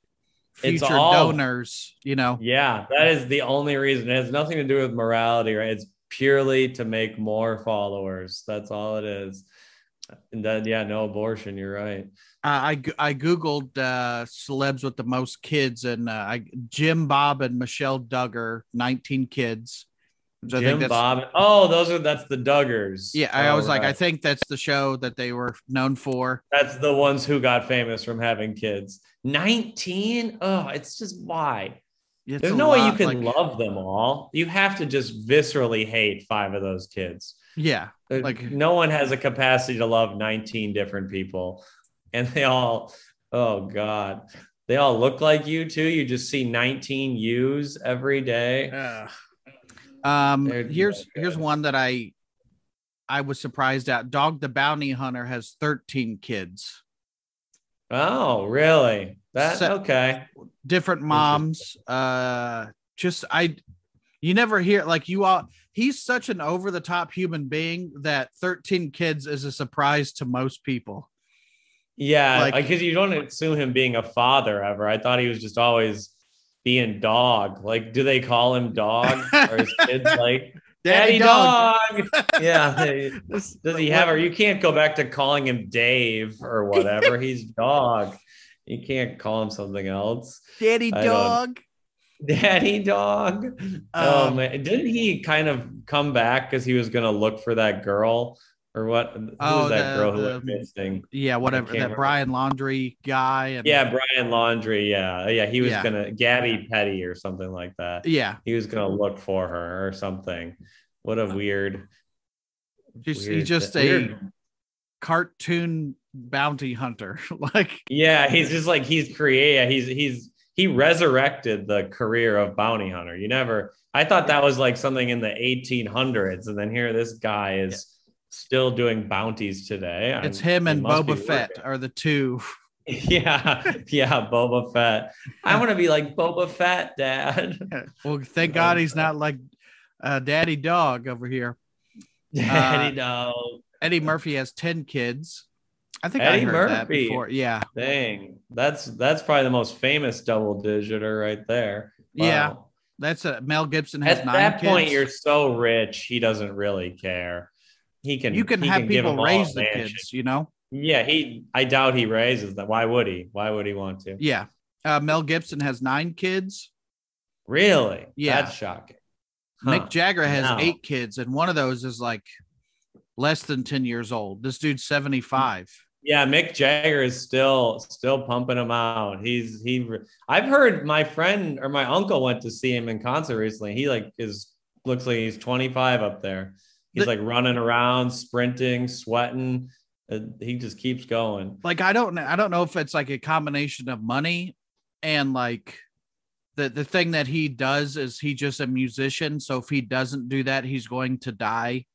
It's future all- donors, you know. Yeah, that is the only reason. It has nothing to do with morality, right? It's purely to make more followers. That's all it is. And then yeah, no abortion. You're right. Uh, I I googled uh, celebs with the most kids, and uh, I Jim Bob and Michelle Duggar, nineteen kids. So Jim Bob. Oh, those are that's the Duggars. Yeah, I Oh, was like, I think that's the show that they were known for. that's the ones who got famous from having kids. 19? Oh, it's just why? It's There's no way you can like- love them all. You have to just viscerally hate five of those kids. Yeah, Like- no one has a capacity to love 19 different people. [LAUGHS] And they all, oh God, they all look like you too. You just see 19 U's every day. Um, They're here's here's one that I I was surprised at. Dog the Bounty Hunter has 13 kids, Oh, really? That Se- okay. different moms. Uh, just I, you never hear like you all. He's such an over the top human being that 13 kids is a surprise to most people. Yeah, Like- because you don't assume him being a father ever. I thought he was just always being dog. Like, do they call him dog? or his [LAUGHS] kids like Daddy, dog? yeah. [LAUGHS] Does he [LAUGHS] have or you can't go back to calling him Dave or whatever. He's dog. You can't call him something else. Daddy I dog? Daddy dog. oh Um, man. Didn't he kind of come back because he was gonna look for that girl? Or what? Who Oh, was that the- girl who the- missing? Yeah, whatever. That remember. Brian Laundrie guy. And Yeah, Brian Laundrie. Yeah, yeah. He was Yeah. gonna Gabby Petty or something like that. yeah. He was gonna look for her or something. What a uh, weird. Just weird he's just a weird- cartoon bounty hunter. [LAUGHS] like Yeah, he's just like he's creative. He's he's he resurrected the career of bounty hunter. You never. I thought that was like something in the 1800s, and then here this guy is still doing bounties today. it's I'm- him and Boba Fett working. are the two. [LAUGHS] Yeah, yeah, Boba Fett. I [LAUGHS] want to be like Boba Fett, Dad. [LAUGHS] Well, thank God he's not like uh, Daddy Dog over here. Eddie, no. Eddie Murphy has 10 kids. I think Eddie I heard that Murphy. before. Yeah. Dang, that's that's probably the most famous double digiter right there. Yeah. That's a Mel Gibson has At nine that kids. point, you're so rich, he doesn't really care. He can. you can he have give people raise the kids, you know? Yeah, he. I doubt he raises them. Why would he? Why would he want to? Yeah. Uh, Mel Gibson has nine kids. Really? Yeah. That's shocking. Mick Jagger has No. eight kids, and one of those is like less than 10 years old. This dude's 75. Yeah, Mick Jagger is still still pumping him out. He's he. I've heard my friend or my uncle went to see him in concert recently. He like is looks like he's 25 up there. He's The- like running around, sprinting, sweating. Uh, he just keeps going. Like I don't know, I don't know if it's like a combination of money and like the the thing that he does is he just a musician. So if he doesn't do that, he's going to die.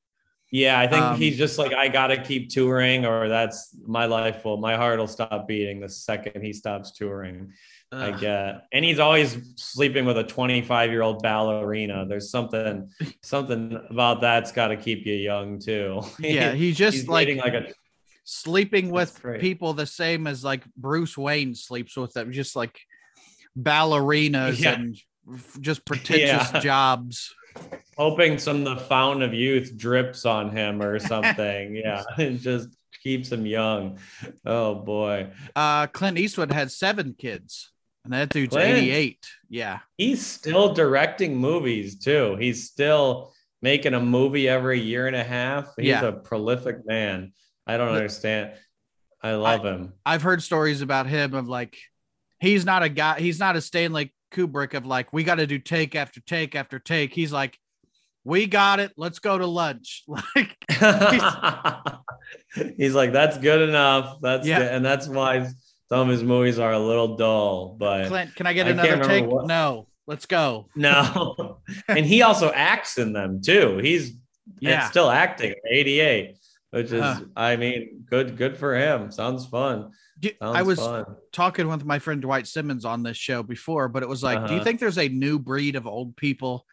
Yeah, I think Um, he's just like I gotta keep touring, or that's my life will my heart will stop beating the second he stops touring. I get, and he's always sleeping with a 25 year old ballerina. There's something something about that's got to keep you young too. [LAUGHS] yeah, he's just he's like, like a sleeping with people the same as like Bruce Wayne sleeps with them, just like ballerinas Yeah. and just [LAUGHS] pretentious Yeah. jobs. hoping some of the fountain of youth drips on him or [LAUGHS] something. yeah, it just keeps him young. Oh boy, Uh, Clint Eastwood had seven kids, and that dude's Clint. 88. Yeah. he's still directing movies too. He's still making a movie every year and a half. He's Yeah. a prolific man. I don't understand. I love him. I've heard stories about him of like, he's not a guy, he's not a Stanley Kubrick of like, we got to do take after take after take. He's like, we got it. Let's go to lunch. [LAUGHS] Like, [LAUGHS] He's like, that's good enough. That's Yeah. good. and that's why some of his movies are a little dull. But Clint, can I get I another take? what- No, let's go. no, [LAUGHS] and he also acts in them too. He's Yeah. still acting at 88, which is, Huh. I mean, good, good for him. Sounds fun. Do- Sounds I was fun. talking with my friend Dwight Simmons on this show before, but it was like, do you Uh-huh. think there's a new breed of old people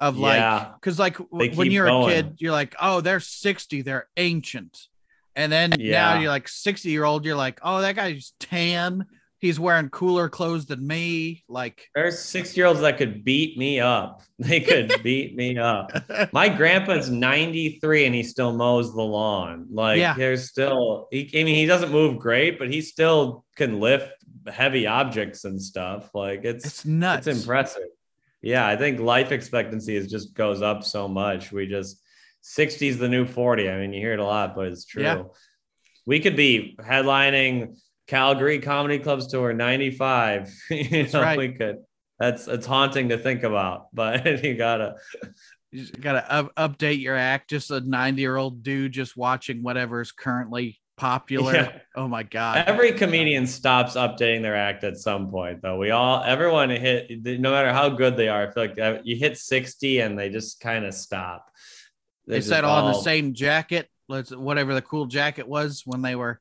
of like, because like w- when you're going. a kid, you're like, oh, they're 60, they're ancient. And then now Yeah. you're like 60 year old, you're like, oh, that guy's tan. He's wearing cooler clothes than me. Like, there's six year olds that could beat me up. [LAUGHS] They could [LAUGHS] beat me up. My grandpa's 93 and he still mows the lawn. Like Yeah. there's still he I mean he doesn't move great, but he still can lift heavy objects and stuff. Like it's it's nuts. it's impressive. Yeah, I think life expectancy is just goes up so much. We just 60 is the new 40. I mean, you hear it a lot, but it's true. Yeah. We could be headlining Calgary Comedy Club's tour 95. [LAUGHS] you That's know, right. we could. That's it's haunting to think about, [LAUGHS] but [LAUGHS] you gotta You gotta up- update your act. Just a 90 year old dude just watching whatever is currently popular. Yeah. Oh my God. Every comedian stops updating their act at some point, though. We all, everyone hit, no matter how good they are, I feel like uh, you hit 60 and they just kind of stop. They said on the same jacket, let's whatever the cool jacket was when they were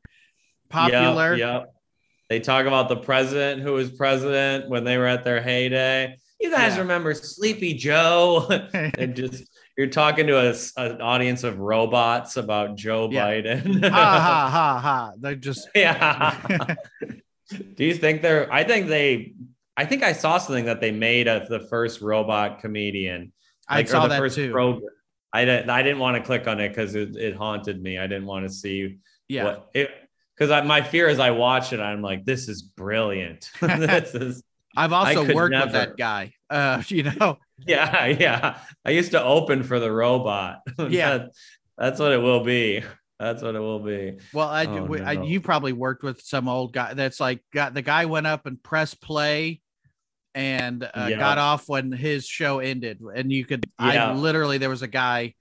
popular. Yep, They talk about the president who was president when they were at their heyday. You guys Yeah. remember Sleepy Joe? [LAUGHS] and just you're talking to a, an audience of robots about Joe Yeah. Biden. ha ha ha ha. They're just [LAUGHS] yeah. [LAUGHS] Do you think they're? I think they. I think I saw something that they made of the first robot comedian. I like, or saw the that first too. program. I didn't. I didn't want to click on it because it, it haunted me. I didn't want to see yeah. what it. Because my fear is I watch it, I'm like, this is brilliant. [LAUGHS] this [LAUGHS] is I've also worked never. with that guy. Uh, [LAUGHS] you know, yeah, yeah. I used to open for the robot. Yeah. That- that's what it will be. That's what it will be. well, I, Oh, we- I you probably worked with some old guy that's like got the guy went up and pressed play and uh, Yeah. got off when his show ended, and you could. Yeah. I literally there was a guy.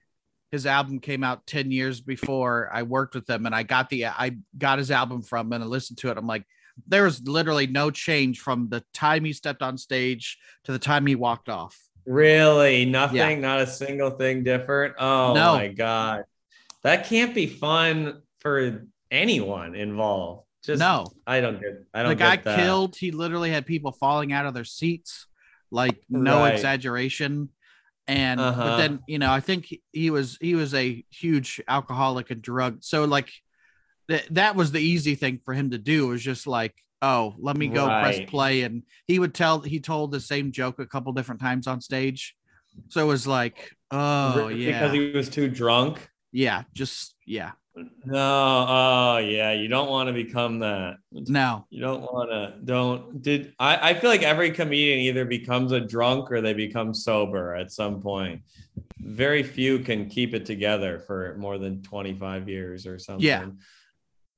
His album came out 10 years before I worked with him and I got the I got his album from him and I listened to it. I'm like, there was literally no change from the time he stepped on stage to the time he walked off. Really? Nothing? Yeah. Not a single thing different? Oh No. my God. That can't be fun for anyone involved. Just no, I don't get I don't the guy killed. He literally had people falling out of their seats, like no Right. exaggeration. And but Uh-huh. then you know I think he- was he was a huge alcoholic and drug. So like th- that was the easy thing for him to do was just like oh let me go press play and he would tell he told the same joke a couple different times on stage. So it was like oh Because yeah because he was too drunk. yeah just yeah No, oh yeah, you don't want to become that. no You don't want to. Don't did I? I feel like every comedian either becomes a drunk or they become sober at some point. Very few can keep it together for more than twenty five years or something. Yeah.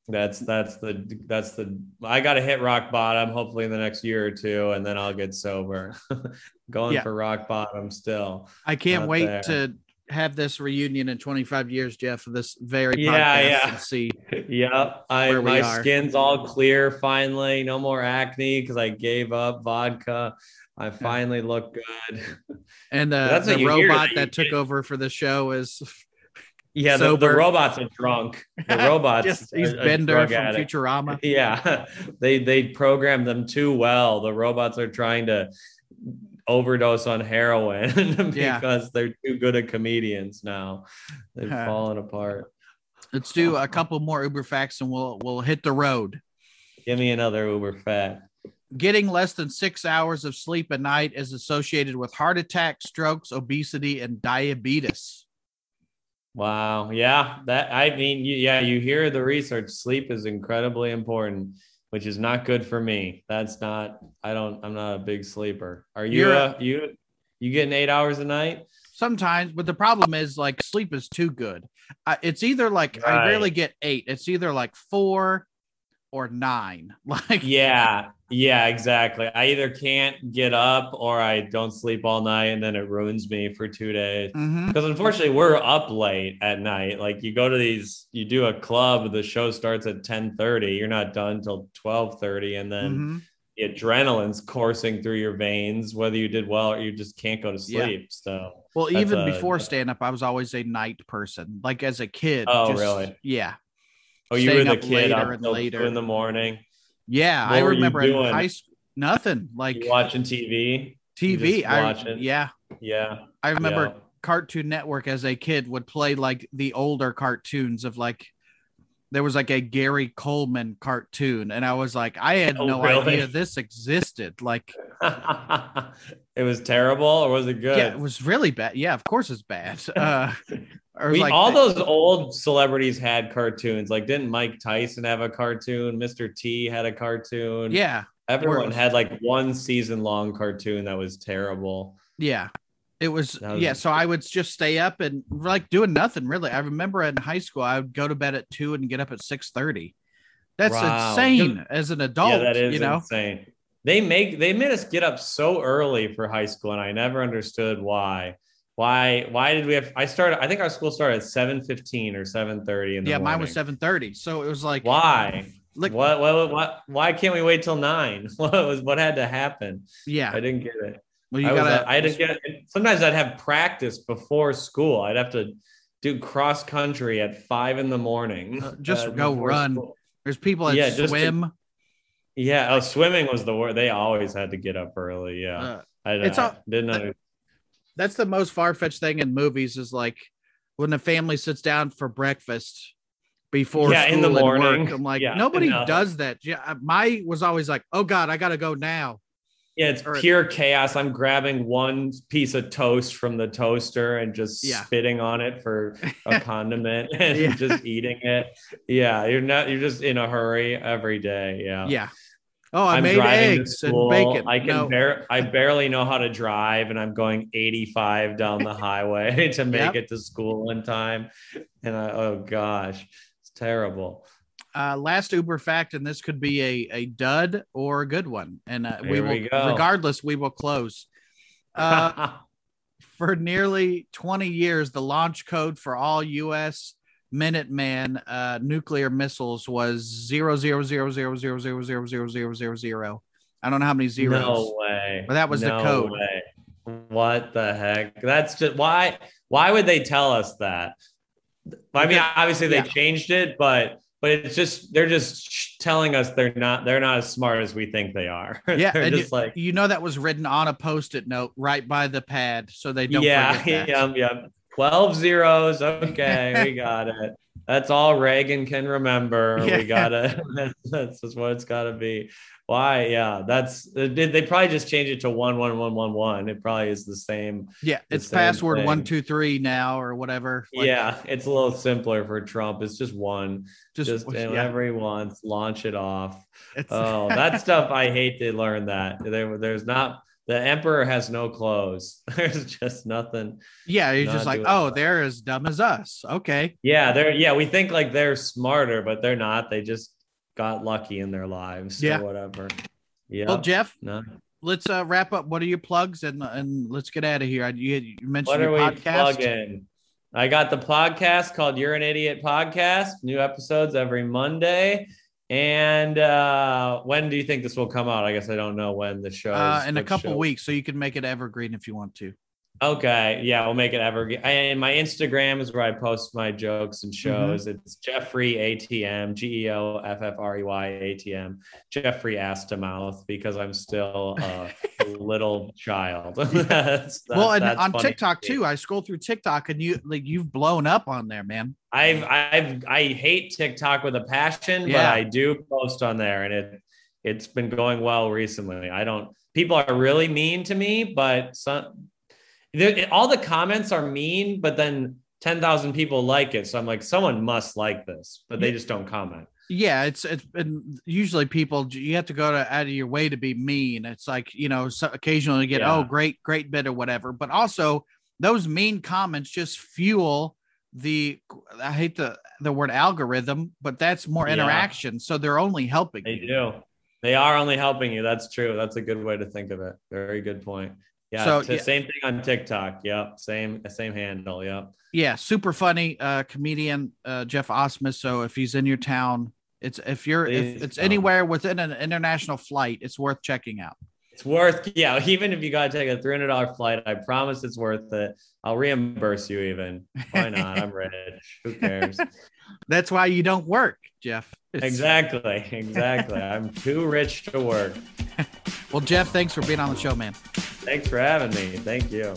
That's that's the that's the I got to hit rock bottom hopefully in the next year or two and then I'll get sober. [LAUGHS] Going Yeah. for rock bottom still. I can't Not wait there. to have this reunion in 25 years, Jeff, of this very Yeah, podcast yeah. and see. [LAUGHS] Yep. I Where we my are. skin's all clear finally. No more acne because I gave up vodka. I finally look good. [LAUGHS] And uh, That's the robot that that took over for the show is [LAUGHS] Yeah, the, the robots are drunk. The robots. just he's are- are Bender drug from addicts. Futurama. Yeah, they they programmed them too well. The robots are trying to overdose on heroin [LAUGHS] Yeah. because they're too good at comedians now. They've [LAUGHS] fallen apart. Let's do a couple more Uber facts and we'll we'll hit the road. Give me another Uber fact. Getting less than six hours of sleep a night is associated with heart attack, strokes, obesity, and diabetes. Wow. Yeah. That I mean, yeah, you hear the research. Sleep is incredibly important, which is not good for me. That's not. I don't. I'm not a big sleeper. Are you? A, uh, you? You getting eight hours a night? Sometimes, but the problem is like sleep is too good. I, it's either like I Right. rarely get eight. It's either like four or nine. [LAUGHS] Like Yeah. Yeah. Exactly. I either can't get up or I don't sleep all night, and then it ruins me for two days. Because unfortunately, we're up late at night. Like you go to these, you do a club. The show starts at ten thirty. You're not done till twelve thirty, and then. Mhm. the adrenaline's coursing through your veins, whether you did well or you just can't go to Yeah. sleep. So, Well, even a- before stand up, I was always a night person. Like as a kid. Oh, really? Yeah. Oh, you were the kid later up and later. in the morning. Yeah. What I remember in high school, nothing like You watching TV? TV. I, watching? yeah. Yeah. I remember yeah. Cartoon Network as a kid would play like the older cartoons of like there was like a Gary Coleman cartoon, and I was like, I had Oh, no really? idea this existed. Like, [LAUGHS] it was terrible, or was it good? yeah, it was really bad. Yeah, of course it's bad. [LAUGHS] Uh, or We, like all the- those old celebrities had cartoons. Like, didn't Mike Tyson have a cartoon? Mr. T had a cartoon. yeah, Everyone had like one season long cartoon that was terrible. yeah. It was, was- yeah. So I would just stay up and like doing nothing really. I remember in high school I would go to bed at two and get up at six thirty. That's Wow. insane as an adult. yeah, that is you know, insane. They make they made us get up so early for high school, and I never understood why. Why why did we have? I started. I think our school started at seven fifteen or seven thirty in the yeah. morning. Mine was seven thirty, so it was like Why? Like, what, what what why can't we wait till nine? [LAUGHS] What was what had to happen? yeah. I didn't get it. Well, you I, gotta. I had to get. Sometimes I'd have practice before school. I'd have to do cross country at five in the morning. Uh, just go run. school. There's people that Yeah, just to- swim. Yeah, oh, swimming was the word. They always had to get up early. Yeah, Uh, I, it's I all- didn't. Under, that's the most far fetched thing in movies is like when the family sits down for breakfast before Yeah, school in the morning. work. I'm like, Yeah, nobody no. does that. Yeah, my was always like, oh god, I gotta go now. Yeah, it's pure chaos. I'm grabbing one piece of toast from the toaster and just Yeah. spitting on it for a [LAUGHS] condiment [LAUGHS] and Yeah. just eating it. Yeah, you're not. You're just in a hurry every day. Yeah. Yeah. Oh, I I'm made driving to eggs and school. bacon. I can no. bar- [LAUGHS] I barely know how to drive, and I'm going 85 down the highway to make Yep. it to school in time. And I, oh gosh, it's terrible. Uh, last Uber fact, and this could be a, a dud or a good one. And uh, we will, we go. regardless, we will close. Uh, for nearly 20 years, the launch code for all U.S. Minuteman uh, nuclear missiles was zero zero zero zero zero zero zero zero zero zero zero. I don't know how many zeros. no way. But that was the code. way. What the heck? That's just why. Why would they tell us that? I mean, obviously they yeah. changed it, but but it's just they're just telling us they're not they're not as smart as we think they are. [LAUGHS] Yeah, they're just you, like you know that was written on a post-it note right by the pad, so they don't. yeah, [LAUGHS] yeah, yeah. Twelve zeros. Okay, we got it. That's all Reagan can remember. [LAUGHS] Yeah. We gotta. [LAUGHS] That's just what it's got to be. Why? Yeah, that's. They, they probably just change it to one one one one one. It probably is the same. Yeah, the it's same password thing. one two three now or whatever. Like, yeah, it's a little simpler for Trump. It's just one. just, Just, yeah, whenever he wants, launch it off. it's, Oh, [LAUGHS] that stuff I hate to learn that. There, there's not the emperor has no clothes. [LAUGHS] There's just nothing. yeah. You're just like, oh, that. they're as dumb as us. Okay, Yeah, they're yeah, we think like they're smarter, but they're not. They just got lucky in their lives Yeah. or whatever. Yeah. well, Jeff, no. let's uh, wrap up. What are your plugs and and let's get out of here. You, you mentioned What are your we podcast. plugging? I got the podcast called You're an Idiot Podcast. New episodes every Monday. And uh when do you think this will come out? I guess I don't know when the show Uh, in a couple show- weeks, so you can make it evergreen if you want to. Okay, yeah, we'll make it evergreen. And my Instagram is where I post my jokes and shows. It's Jeffrey ATM, G E O F F R E Y A T M, Jeffrey ass to mouth because I'm still a [LAUGHS] little child. [LAUGHS] That's- well, and on TikTok too. I scroll through TikTok and you like you've blown up on there, man. I've I've I hate TikTok with a passion, but I do post on there, and it it's been going well recently. I don't. People are really mean to me, but some all the comments are mean, but then ten thousand people like it, so I'm like, someone must like this, but they just don't comment. Yeah, it's it's been usually people you have to go to out of your way to be mean. It's like you know, so occasionally you get Yeah. oh great great bit or whatever, but also those mean comments just fuel the I hate the the word algorithm, but that's more Yeah. interaction. So they're only helping They you. do. They are only helping you. That's true. That's a good way to think of it. Very good point. Yeah. So, yeah. same thing on TikTok. Yep. Same same handle. Yep. Yeah, super funny uh comedian uh Jeff Asmus. So if he's in your town, it's if you're if it's come. anywhere within an international flight, it's worth checking out. It's worth, yeah. Even if you got to take a three hundred dollar flight, I promise it's worth it. I'll reimburse you. Even why not? I'm rich. Who cares? [LAUGHS] That's why you don't work, Jeff. It's- exactly, exactly. I'm too rich to work. [LAUGHS] Well, Jeff, thanks for being on the show, man. Thanks for having me. Thank you.